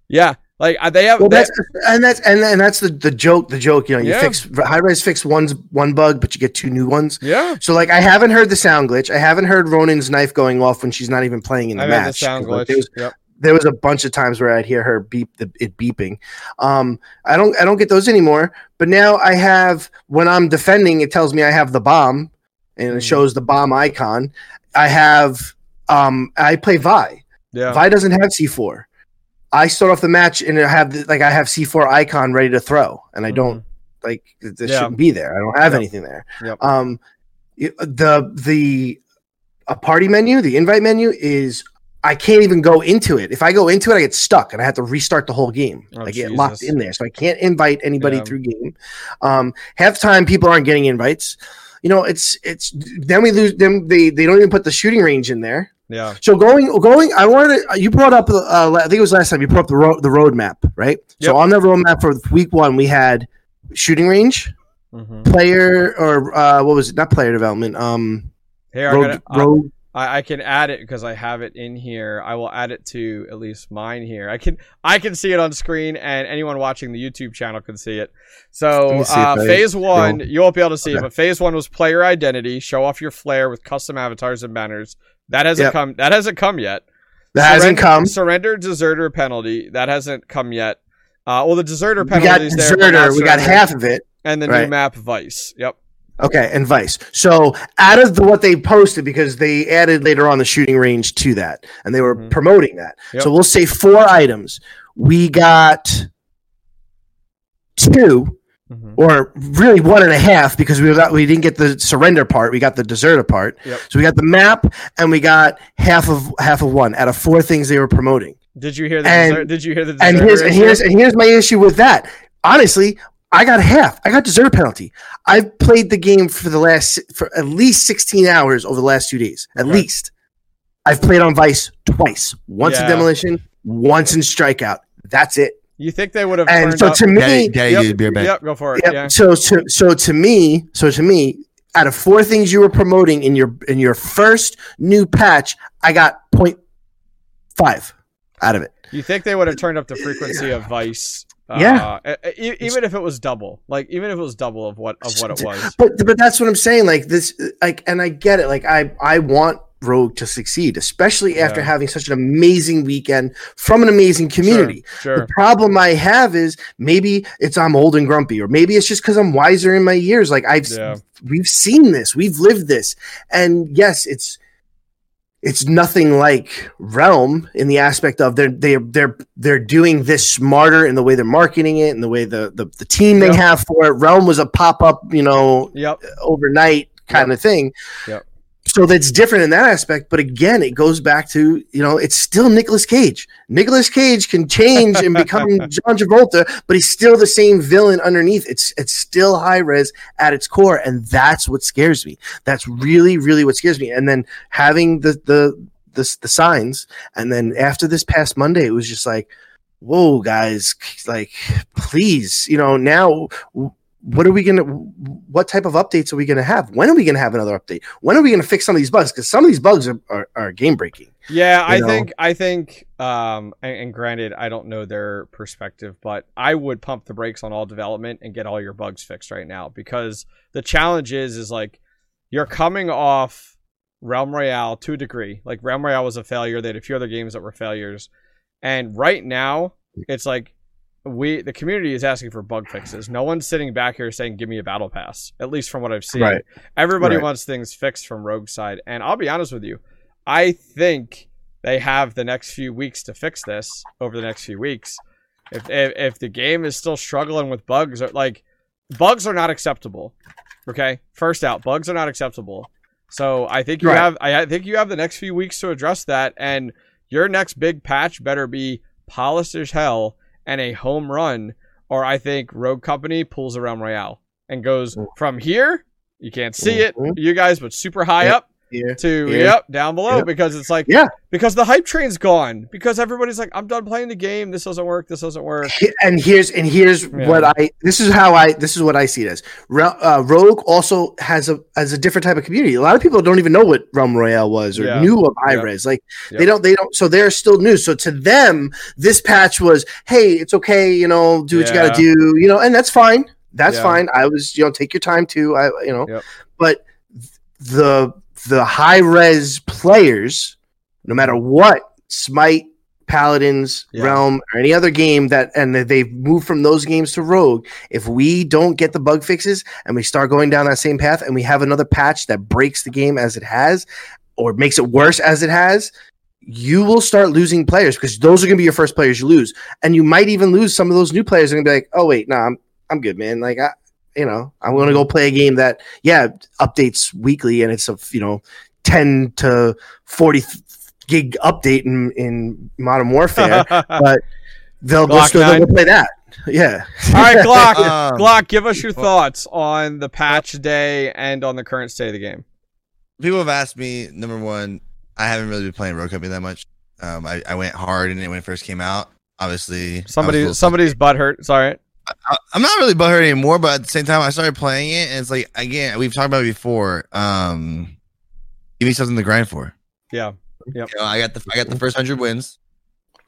yeah, like they have. Well, they- that's and that's and, and that's the, the joke. The joke, you know, you Yeah. fix Hi-Rez fix one's one bug, but you get two new ones. yeah, So like, I haven't heard the sound glitch. I haven't heard Ronin's knife going off when she's not even playing in the I match. the sound 'Cause, like, glitch. there was- Yep. there was a bunch of times where I'd hear her beep the it beeping. Um, I don't I don't get those anymore. But now I have when I'm defending, it tells me I have the bomb, and it Mhm. shows the bomb icon. I have um I play Vi. Yeah. Vi doesn't have C4. I start off the match and I have the, like I have C4 icon ready to throw, and I don't like this Mm-hmm. Yeah. shouldn't be there. I don't have Yep. anything there. Yep. Um, the the a party menu, the invite menu is I can't even go into it. If I go into it, I get stuck and I have to restart the whole game. Oh, I get locked in there, so I can't invite anybody Yeah. through game. Um, half time, people aren't getting invites. You know, it's it's then we lose them. They they don't even put the shooting range in there. Yeah. So going going, I wanted to, you brought up. Uh, I think it was last time you brought up the road the roadmap, right? Yep. So on the roadmap for week one, we had shooting range, hmm player or uh, what was it? Not player development. Um, Here, I'm road, gonna, road. I, I can add it because I have it in here. I will add it to at least mine here. I can I can see it on screen, and anyone watching the YouTube channel can see it. So see uh, phase one, you won't be able to see it, but phase one was player identity. Show off your flair with custom avatars and banners. That hasn't Yep. come. That hasn't come yet. That hasn't come. Surrender deserter penalty. That hasn't come yet. Uh, well, the deserter We got penalty is there. deserter. We got half of it. and the new map Vice. Yep. Okay, and Vice. So out of the, what they posted, because they added later on the shooting range to that, and they were Mhm. promoting that. Yep. So we'll say four items. We got two, Mhm. or really one and a half, because we got we didn't get the surrender part. We got the deserter part. Yep. So we got the map, and we got half of half of one out of four things they were promoting. Did you hear the? And- desert, did you hear the? And here's and here's and here's my issue with that. Honestly, I got half. I got dessert penalty. I've played the game for the last for at least 16 hours over the last two days. At Okay. least. I've played on Vice twice. Once Yeah. in demolition, once in strikeout. That's it. You think they would have And turned so up? to me, Daddy, Daddy Yep. did beer back. Yep, go for it. Yep. Yeah. So to so to me, so to me, out of four things you were promoting in your in your first new patch, I got 0.5 out of it. You think they would have turned up the frequency of Vice? Uh, Yeah. e- e- even if it was double, like even if it was double of what of what it was. But but that's what I'm saying. Like this, like, and I get it. Like I I want Rogue to succeed, especially after Yeah. having such an amazing weekend from an amazing community. Sure. The problem I have is maybe it's I'm old and grumpy, or maybe it's just because I'm wiser in my years. Like I've Yeah. we've seen this, we've lived this, and yes, it's it's nothing like Realm in the aspect of they're they're they're they're doing this smarter in the way they're marketing it and the way the the, the team they Yep. have for it. Realm was a pop up, you know, Yep. overnight kind of thing. Yep. So that's different in that aspect, but again, it goes back to you know it's still Nicolas Cage. Nicolas Cage can change and become John Travolta, but he's still the same villain underneath. It's it's still Hi-Rez at its core, and that's what scares me. That's really really what scares me. And then having the the the, the signs, and then after this past Monday, it was just like, whoa, guys, like please, you know now what are we gonna what type of updates are we gonna have when are we gonna have another update when are we gonna fix some of these bugs because some of these bugs are, are, are game breaking Yeah, I know? think I think um and, and granted I don't know their perspective, but I would pump the brakes on all development and get all your bugs fixed right now because the challenge is is like you're coming off Realm Royale to a degree. Like Realm Royale was a failure, they had a few other games that were failures. And right now it's like we the community is asking for bug fixes. No one's sitting back here saying give me a battle pass, at least from what I've seen. Right. Everybody Right. wants things fixed from Rogue side. And I'll be honest with you, I think they have the next few weeks to fix this over the next few weeks. If if, if the game is still struggling with bugs, or like bugs are not acceptable. Okay, first out, bugs are not acceptable. So I think you Right. have I I think you have the next few weeks to address that, and your next big patch better be polished as hell and a home run, or I think Rogue Company pulls a Realm Royale and goes from here. You can't see it, mm-hmm. you guys, but super high up Yeah. to Yeah. yep down below Yep. because it's like Yeah. because the hype train's gone because everybody's like I'm done playing the game. This doesn't work. This doesn't work. And here's and here's Yeah. what I this is how I this is what I see it as. Uh, Rogue also has a has a different type of community. A lot of people don't even know what Realm Royale was or Yeah. knew of Yeah. Like they don't they don't so they're still new. So to them, this patch was hey, it's okay, you know, do what you got to do, you know, and that's fine. That's Yeah. fine. I was you know take your time too. I you know, Yep. but the the Hi-Rez players, no matter what, Smite, Paladins, Yeah. Realm, or any other game that and they've moved from those games to Rogue, if we don't get the bug fixes and we start going down that same path and we have another patch that breaks the game as it has or makes it worse as it has, you will start losing players because those are going to be your first players you lose. And you might even lose some of those new players are going to be like, "Oh wait, no, I'm I'm good, man. Like I you know, I'm going to go play a game that yeah, updates weekly and it's a, you know, 10 to 40 gig update in in Modern Warfare, but they'll go still they'll go play that. Yeah. All right, Glock. Um, Glock, give us your thoughts on the patch day and on the current state of the game. people have asked me number one i haven't really been playing Rogue Company that much um i, I went hard in it when it first came out obviously I was a Somebody, little- somebody's butt hurt. Sorry. I, i'm not really butthurt anymore but at the same time i started playing it and it's like again we've talked about it before um give me something to grind for. Yeah. you know, i got the i got the first 100 wins.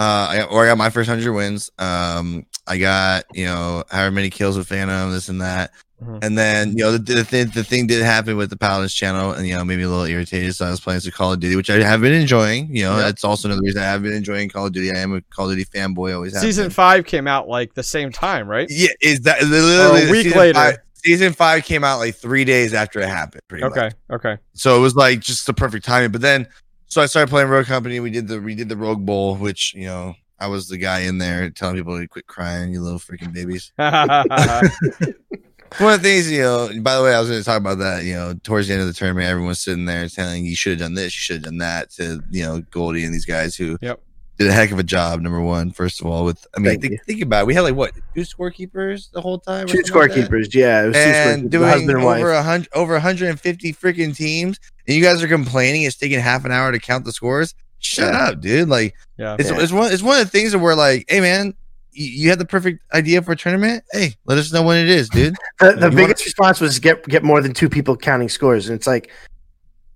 Uh I got, or i got my first 100 wins. Um i got you know however many kills with phantom this and that Mhm. and then you know the, the thing the thing did happen with the Paladins channel, and you know made me a little irritated. So I was playing some Call of Duty, which I have been enjoying. You know, Yeah. that's also another reason I have been enjoying Call of Duty. I am a Call of Duty fanboy. Always have Season five came out like the same time, right? Yeah, is that literally Or a week later. Five, season five came out like three days after it happened. Pretty Okay. much. Okay. So it was like just the perfect timing. But then, so I started playing Rogue Company. We did the we did the Rogue Bowl, which you know I was the guy in there telling people to quit crying, you little freaking babies. One of the things, you know, by the way, I was going to talk about that, you know, towards the end of the tournament, everyone's sitting there saying you should have done this, you should have done that to, you know, Goldie and these guys who Yep. did a heck of a job, number one, first of all, with, I mean, think, think about it. We had like what, two scorekeepers the whole time? Two something like scorekeepers, yeah. It was two And scorekeepers, doing husband and over a hundred, over 150 freaking teams, and you guys are complaining it's taking half an hour to count the scores. Shut Yeah. up, dude! Like, yeah. it's, Yeah. it's one it's one of the things that we're like, hey man, you, had the perfect idea for a tournament. Hey, let us know when it is, dude. The, the biggest response was get get more than two people counting scores, and it's like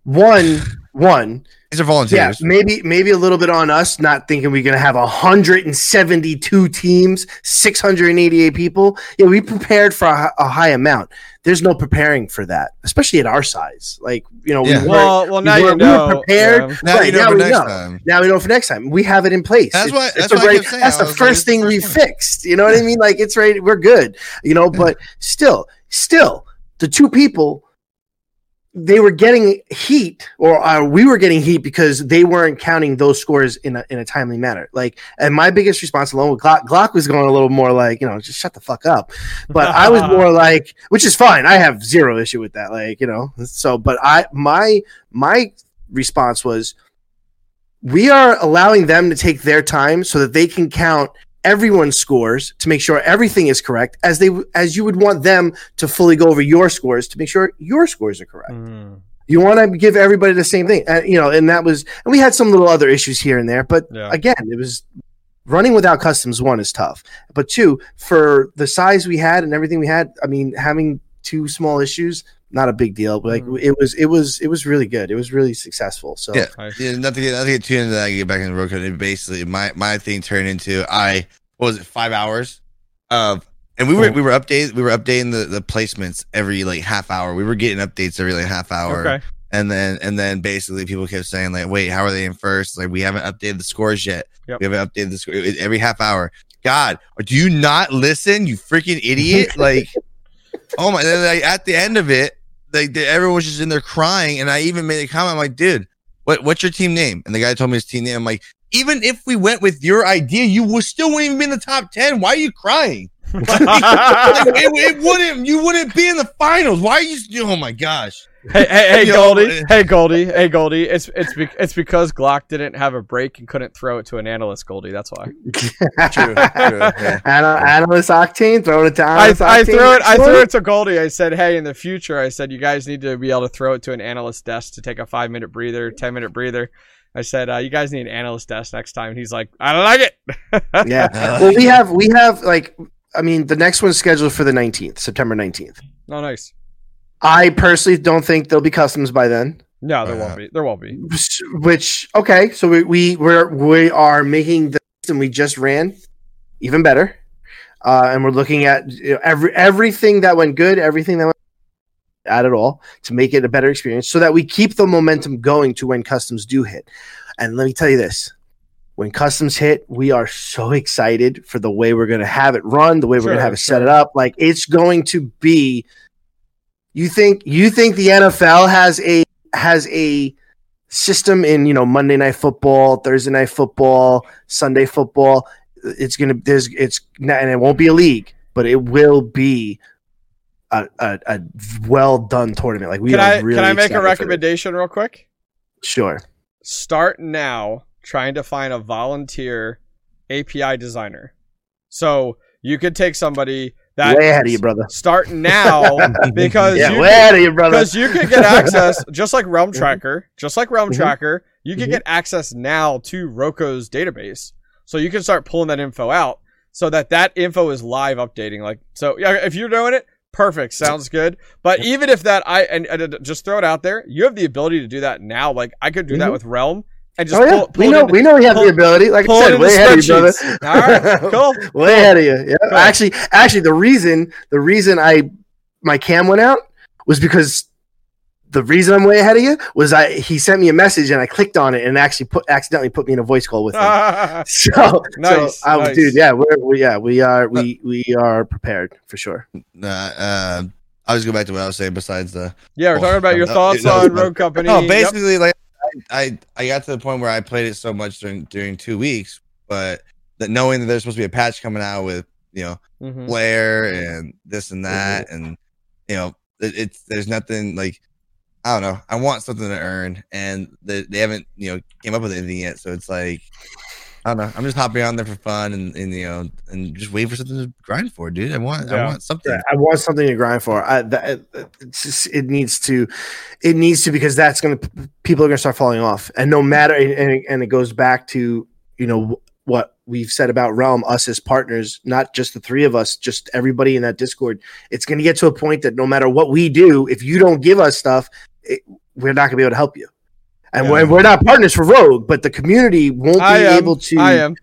one one. These are volunteers. Yeah, maybe maybe a little bit on us not thinking we're gonna have hundred and seventy two teams, six hundred and eighty eight people. Yeah, we prepared for a, a high amount. There's no preparing for that, especially at our size. Like you know, Yeah. we weren't- Well, well, now we were- you we were prepared. yeah. Now Right, you know now for we next know. time. Now we know for next time. We have it in place. That's It's- why- it's that's the why I right- kept saying, That's the was like, first it's thing we first fixed. You know what I mean? Like it's right. We're good. You know, but still, still, the two people they were getting heat, or uh, we were getting heat because they weren't counting those scores in a in a timely manner. Like, and my biggest response alone with Glock, Glock was going a little more like, you know, just shut the fuck up. But I was more like, which is fine. I have zero issue with that. Like, you know, so but I my my response was we are allowing them to take their time so that they can count everyone's scores to make sure everything is correct as they as you would want them to fully go over your scores to make sure your scores are correct Mhm. you want to give everybody the same thing uh, you know and that was and we had some little other issues here and there but Yeah. again it was running without customs one is tough but two for the size we had and everything we had i mean having two small issues not a big deal but like Mhm. it was it was it was really good it was really successful so Yeah. Nice. Yeah, not to get not to get too into that. I get back in the road code. It basically, my my thing turned into I what was it five hours of, and we were Oh. we were updating we were updating the the placements every like half hour. We were getting updates every like half hour. Okay. And then and then basically people kept saying like, wait, how are they in first? Like we haven't updated the scores yet. Yep. We haven't updated the score every half hour. God, do you not listen? You freaking idiot! Like, oh my! Then like, at the end of it, like the- everyone was just in there crying, and I even made a comment. I'm like, dude, what what's your team name? And the guy told me his team name. I'm like, even if we went with your idea, you would still wouldn't even be in the top ten. Why are you crying? Like, it, it wouldn't. You wouldn't be in the finals. Why are you? Oh my gosh. Hey, hey, hey, Goldie. Hey, Goldie. Hey, Goldie. It's it's be- it's because Glock didn't have a break and couldn't throw it to an analyst, Goldie. That's why. True, true, yeah. Ana- Analyst Octane, throwing it to I, Analyst I Octane. threw it. I threw it to Goldie. I said, "Hey, in the future, I said you guys need to be able to throw it to an analyst desk to take a five minute breather, ten minute breather." I said, uh, "You guys need an analyst desk next time." And he's like, "I don't like it." Yeah. Uh, Well, we have we have like I mean the next one's scheduled for the 19th, September 19th. oh, nice. I personally don't think there'll be customs by then. No, there won't be. There won't be. Which okay, so we we we're, we are making the system we just ran even better, uh, and we're looking at you know, every everything that went good, everything that went at it all to make it a better experience, so that we keep the momentum going to when customs do hit. And let me tell you this: when customs hit, we are so excited for the way we're going to have it run, the way we're going to Sure, have it set it up. Like it's going to be. You think you think the NFL has a has a system in you know Monday night football, Thursday night football, Sunday football. It's gonna there's it's not, and it won't be a league, but it will be a, a, a well done tournament. Like we Can I really can I make a recommendation real quick? Sure. Start now trying to find a volunteer API designer. So you could take somebody that way ahead of you, brother. Start now because Yeah, you way can- ahead of you, brother. because you can get access just like Realm Mhm. Tracker, just like Realm Mhm. Tracker. You can Mhm. get access now to Roko's database, so you can start pulling that info out, so that that info is live updating. Like so, yeah. If you're doing it, perfect, sounds good. But even if that, I and, and just throw it out there, you have the ability to do that now. Like I could do that Mhm. with Realm and just oh yeah, pull, pull we know in- we know we have pull- the ability. Like I said, into way ahead of you, brother. All right, cool. way ahead of you. Yeah. Cool. Actually, actually, the reason the reason I my cam went out was because the reason I'm way ahead of you was I he sent me a message and I clicked on it and actually put accidentally put me in a voice call with him. so, Nice, so I, nice. dude, yeah, we're, we yeah we are we we are prepared for sure. Nah, uh, I'll just go back to what I was saying. Besides the yeah, we're talking about your Oh, thoughts no, on no. Rogue Company. no, Yep. basically, like I, I I got to the point where I played it so much during during two weeks, but that knowing that there's supposed to be a patch coming out with you know Mhm. Blair and this and that, and you know it, it's there's nothing like I don't know. I want something to earn, and they, they haven't you know came up with anything yet. So it's like I don't know. I'm just hopping on there for fun and, and you know and just wait for something to grind for, dude. I want I want something. Yeah, I want something to grind for. I, that, it's just, it needs to, it needs to because that's going to people are going to start falling off, and no matter and, and and it goes back to you know what we've said about Realm, us as partners, not just the three of us, just everybody in that Discord. It's going to get to a point that no matter what we do, if you don't give us stuff, it, we're not going to be able to help you. And Yeah. we're, we're not partners for Rogue, but the community won't be am. able to. I am.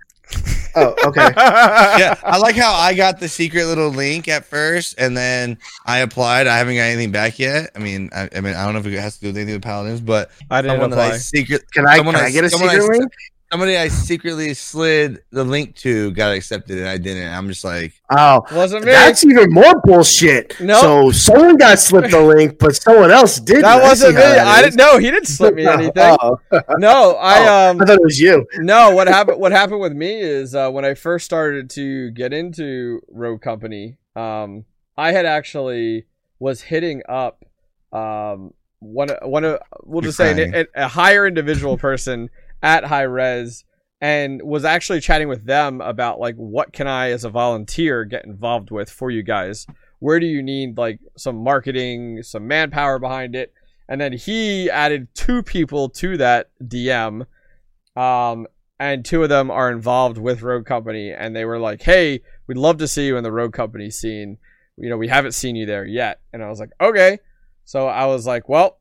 Oh, okay. yeah, I like how I got the secret little link at first, and then I applied. I haven't got anything back yet. I mean, I, I mean, I don't know if it has to do with anything with paladins, but I didn't someone that I apply. secret, Can I, can I- I get a secret I- link? Somebody I secretly slid the link to got accepted, and I didn't. I'm just like, Oh, Wasn't me. That's even more bullshit. No. So someone got slipped the link, but someone else did. that wasn't me. I didn't know. He didn't slip me anything. Oh, No, I um I thought it was you. no. What happened? What happened with me is uh, when I first started to get into Rogue Company, um, I had actually was hitting up um one one of we'll You're just say an, a higher individual person at Hi-Rez and was actually chatting with them about like what can I as a volunteer get involved with for you guys. Where do you need like some marketing, some manpower behind it? And then he added two people to that DM. Um, and two of them are involved with Rogue Company, and they were like, "Hey, we'd love to see you in the Rogue Company scene. You know, we haven't seen you there yet." And I was like, "Okay." So I was like, "Well,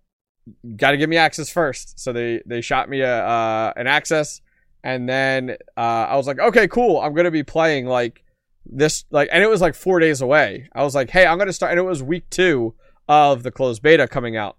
got to give me access first. So they they shot me a uh, an access, and then uh, I was like, "Okay, cool. I'm gonna be playing like this like," and it was like four days away. I was like, "Hey, I'm gonna start," and it was week two of the closed beta coming out.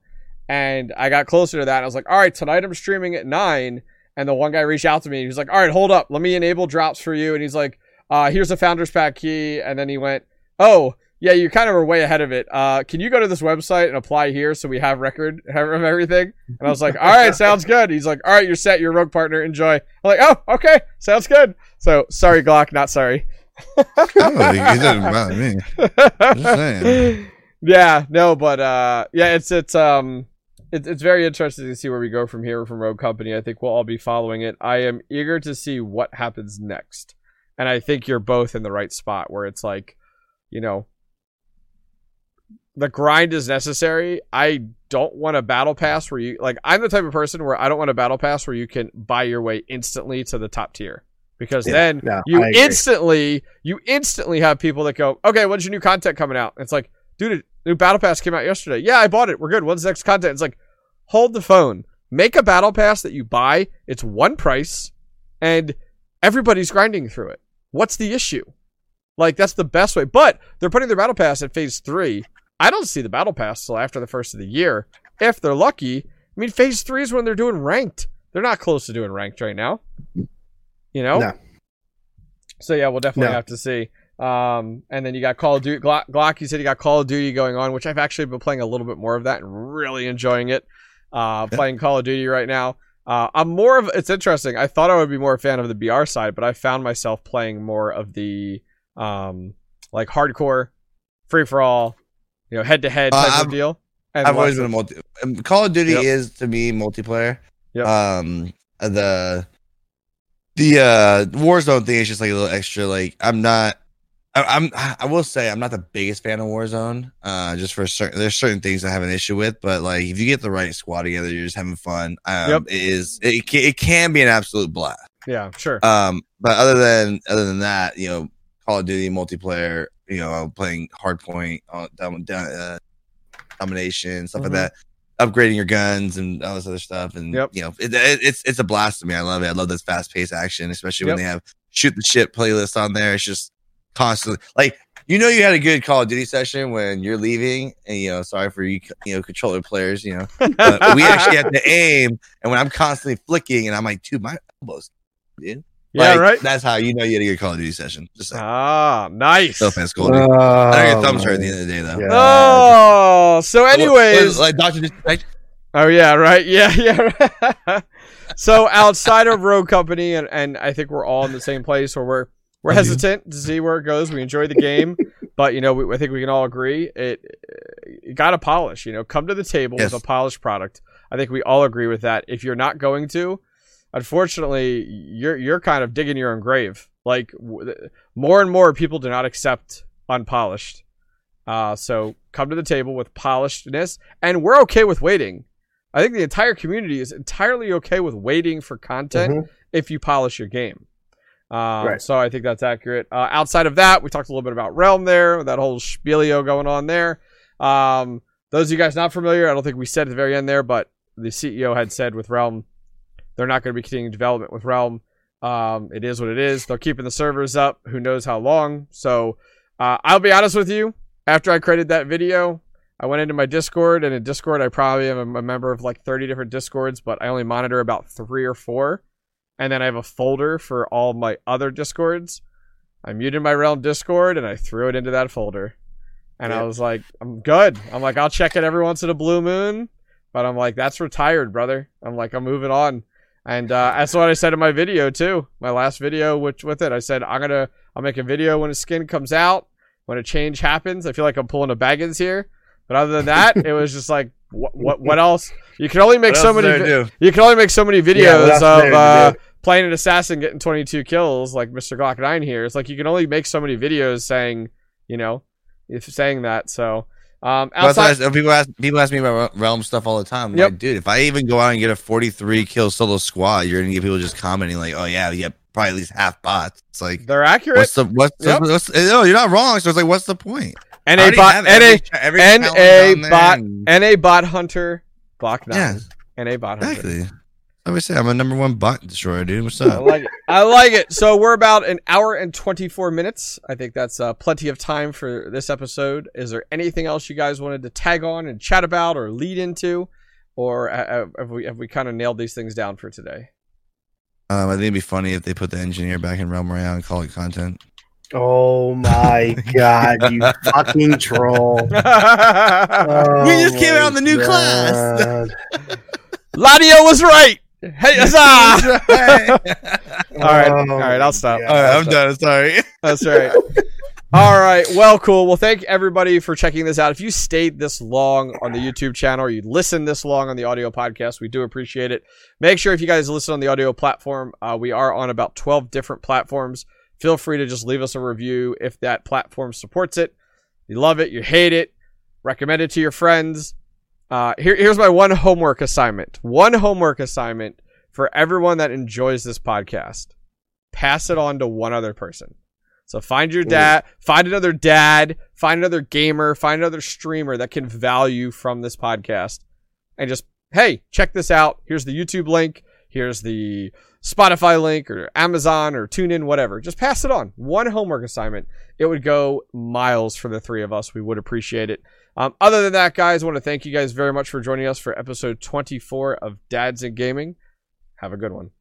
And I got closer to that. I was like, all right, tonight I'm streaming at nine. And the one guy reached out to me. He was like, all right, hold up. Let me enable drops for you. And he's like, uh, here's a founder's pack key. And then he went, oh, yeah, you kind of were way ahead of it. Uh, can you go to this website and apply here so we have record of everything? And I was like, all right, sounds good. He's like, all right, you're set. You're rogue partner. Enjoy. I'm like, oh, okay, sounds good. So sorry, Glock, not sorry. oh, he doesn't bother me. Just saying. Yeah, no, but uh, yeah, it's it's um, it's it's very interesting to see where we go from here from Rogue Company. I think we'll all be following it. I am eager to see what happens next, and I think you're both in the right spot where it's like, you know, the grind is necessary. I don't want a battle pass where you like. I'm the type of person where I don't want a battle pass where you can buy your way instantly to the top tier because Yeah, then no, you instantly you instantly have people that go, okay, when's your new content coming out? It's like, dude, new battle pass came out yesterday. Yeah, I bought it. We're good. When's the next content? It's like, hold the phone. Make a battle pass that you buy. It's one price, and everybody's grinding through it. What's the issue? Like that's the best way. But they're putting their battle pass at phase three. I don't see the battle pass till after the first of the year, if they're lucky. I mean, phase three is when they're doing ranked. They're not close to doing ranked right now. You know. No. So yeah, we'll definitely No. have to see. Um, and then you got Call of Duty. Glock, Glock, you said you got Call of Duty going on, which I've actually been playing a little bit more of that and really enjoying it. Uh, playing Call of Duty right now. Uh, I'm more of. It's interesting. I thought I would be more a fan of the BR side, but I found myself playing more of the um, like hardcore, free for all, you know, head to head Uh, type of deal. And I've always been a multi. um, Call of Duty Yep. is to me multiplayer. Yep. Um, the the uh Warzone thing is just like a little extra. Like I'm not. I, I'm. I will say I'm not the biggest fan of Warzone. Uh, just for certain, there's certain things I have an issue with. But like, if you get the right squad together, you're just having fun. Um, Yep. it is. It can, it can be an absolute blast. yeah, sure. Um, but other than other than that, you know, Call of Duty multiplayer, you know, playing Hardpoint, uh, dom- uh, domination, stuff Mhm. like that, upgrading your guns and all this other stuff, and Yep. you know, it, it, it's it's a blast to me. I love it. I love this fast paced action, especially when they have shoot the shit playlist on there. It's just constantly like. You know you had a good Call of Duty session when you're leaving, and you know, sorry for you, you know, controller players, you know, but we actually have to aim, and when I'm constantly flicking, and I'm like, dude, my elbows, dude. Yeah, Like, right. That's how you know you had a good Call of Duty session. Just like, Ah, nice. no offense, Call of Duty. I don't get thumbs hurt at the end of the day, though. Yeah. Oh, so anyways, like Doctor. Oh yeah, right. Yeah, yeah. so outside of Rogue Company, and, and I think we're all in the same place where we're we're Thank you. hesitant to see where it goes. We enjoy the game, but you know, we, I think we can all agree it, it got to polish. You know, come to the table Yes. with a polished product. I think we all agree with that. If you're not going to, unfortunately, you're you're kind of digging your own grave. Like w- more and more people do not accept unpolished. Uh, so come to the table with polishedness, and we're okay with waiting. I think the entire community is entirely okay with waiting for content Mhm. if you polish your game. Um, Right. So I think that's accurate. Uh, outside of that, we talked a little bit about Realm there, that whole spielio going on there. Um, those of you guys not familiar, I don't think we said at the very end there, but the CEO had said with Realm, they're not going to be continuing development with Realm. Um, it is what it is. They're keeping the servers up. Who knows how long? So uh, I'll be honest with you. After I created that video, I went into my Discord, and in Discord, I probably am a member of like 30 different Discords, but I only monitor about three or four. And then I have a folder for all my other Discords. I muted my Realm Discord and I threw it into that folder. And I was like, I'm good. I'm like, I'll check it every once in a blue moon. But I'm like, that's retired, brother. I'm like, I'm moving on. And uh, that's what I said in my video too. My last video, which with it, I said I'm gonna I'll make a video when a skin comes out, when a change happens. I feel like I'm pulling a Baggins here. But other than that, it was just like, what what, what else? You can only make so many. vi- you can only make so many videos there of uh, playing an assassin getting 22 kills, like Mr. Glock 9 here. It's like you can only make so many videos saying, you know, if saying that. So, um, outside, people ask people ask me about Realm stuff all the time. I'm Yep. Like, dude, if I even go out and get a 43 kill solo squad, you're gonna get people just commenting like, "Oh yeah, yeah, probably at least half bots." It's like, they're accurate. what's the what's the, Yep. what's no? You're not wrong. So it's like, what's the point? I NA bot, have NA, every cha- every NA challenge on there bot, and- NA bot hunter, Glock 9. Yeah, NA bot hunter. exactly. I always say I'm a number one bot destroyer, dude. What's up? I up? like it. I like it. So we're about an hour and 24 minutes. I think that's uh, plenty of time for this episode. Is there anything else you guys wanted to tag on and chat about or lead into? Or uh, have we, have we kind of nailed these things down for today? Um, I think it'd be funny if they put the engineer back in Realm Royale and call it content. Oh my god, you fucking troll. Oh We just came out my in the new class. Lanio was right. Hey, huzzah! All All right, Oh all right, I'll stop. my right, God. I'm done. Sorry. That's right. All right. Well, cool. Well, thank everybody for checking this out. If you stayed this long on the YouTube channel or you listened this long on the audio podcast, we do appreciate it. Make sure if you guys listen on the audio platform, uh, we are on about 12 different platforms. Feel free to just leave us a review if that platform supports it. You love it, you hate it, recommend it to your friends. Uh, here, here's my one homework assignment. One homework assignment for everyone that enjoys this podcast. Pass it on to one other person. So find your dad, find another dad, find another gamer, find another streamer that can value from this podcast, and just hey, check this out. Here's the YouTube link. Here's the Spotify link or Amazon or TuneIn, whatever. Just pass it on. One homework assignment. It would go miles for the three of us. We would appreciate it. Um, other than that, guys, I want to thank you guys very much for joining us for episode 24 of Dads and Gaming. Have a good one.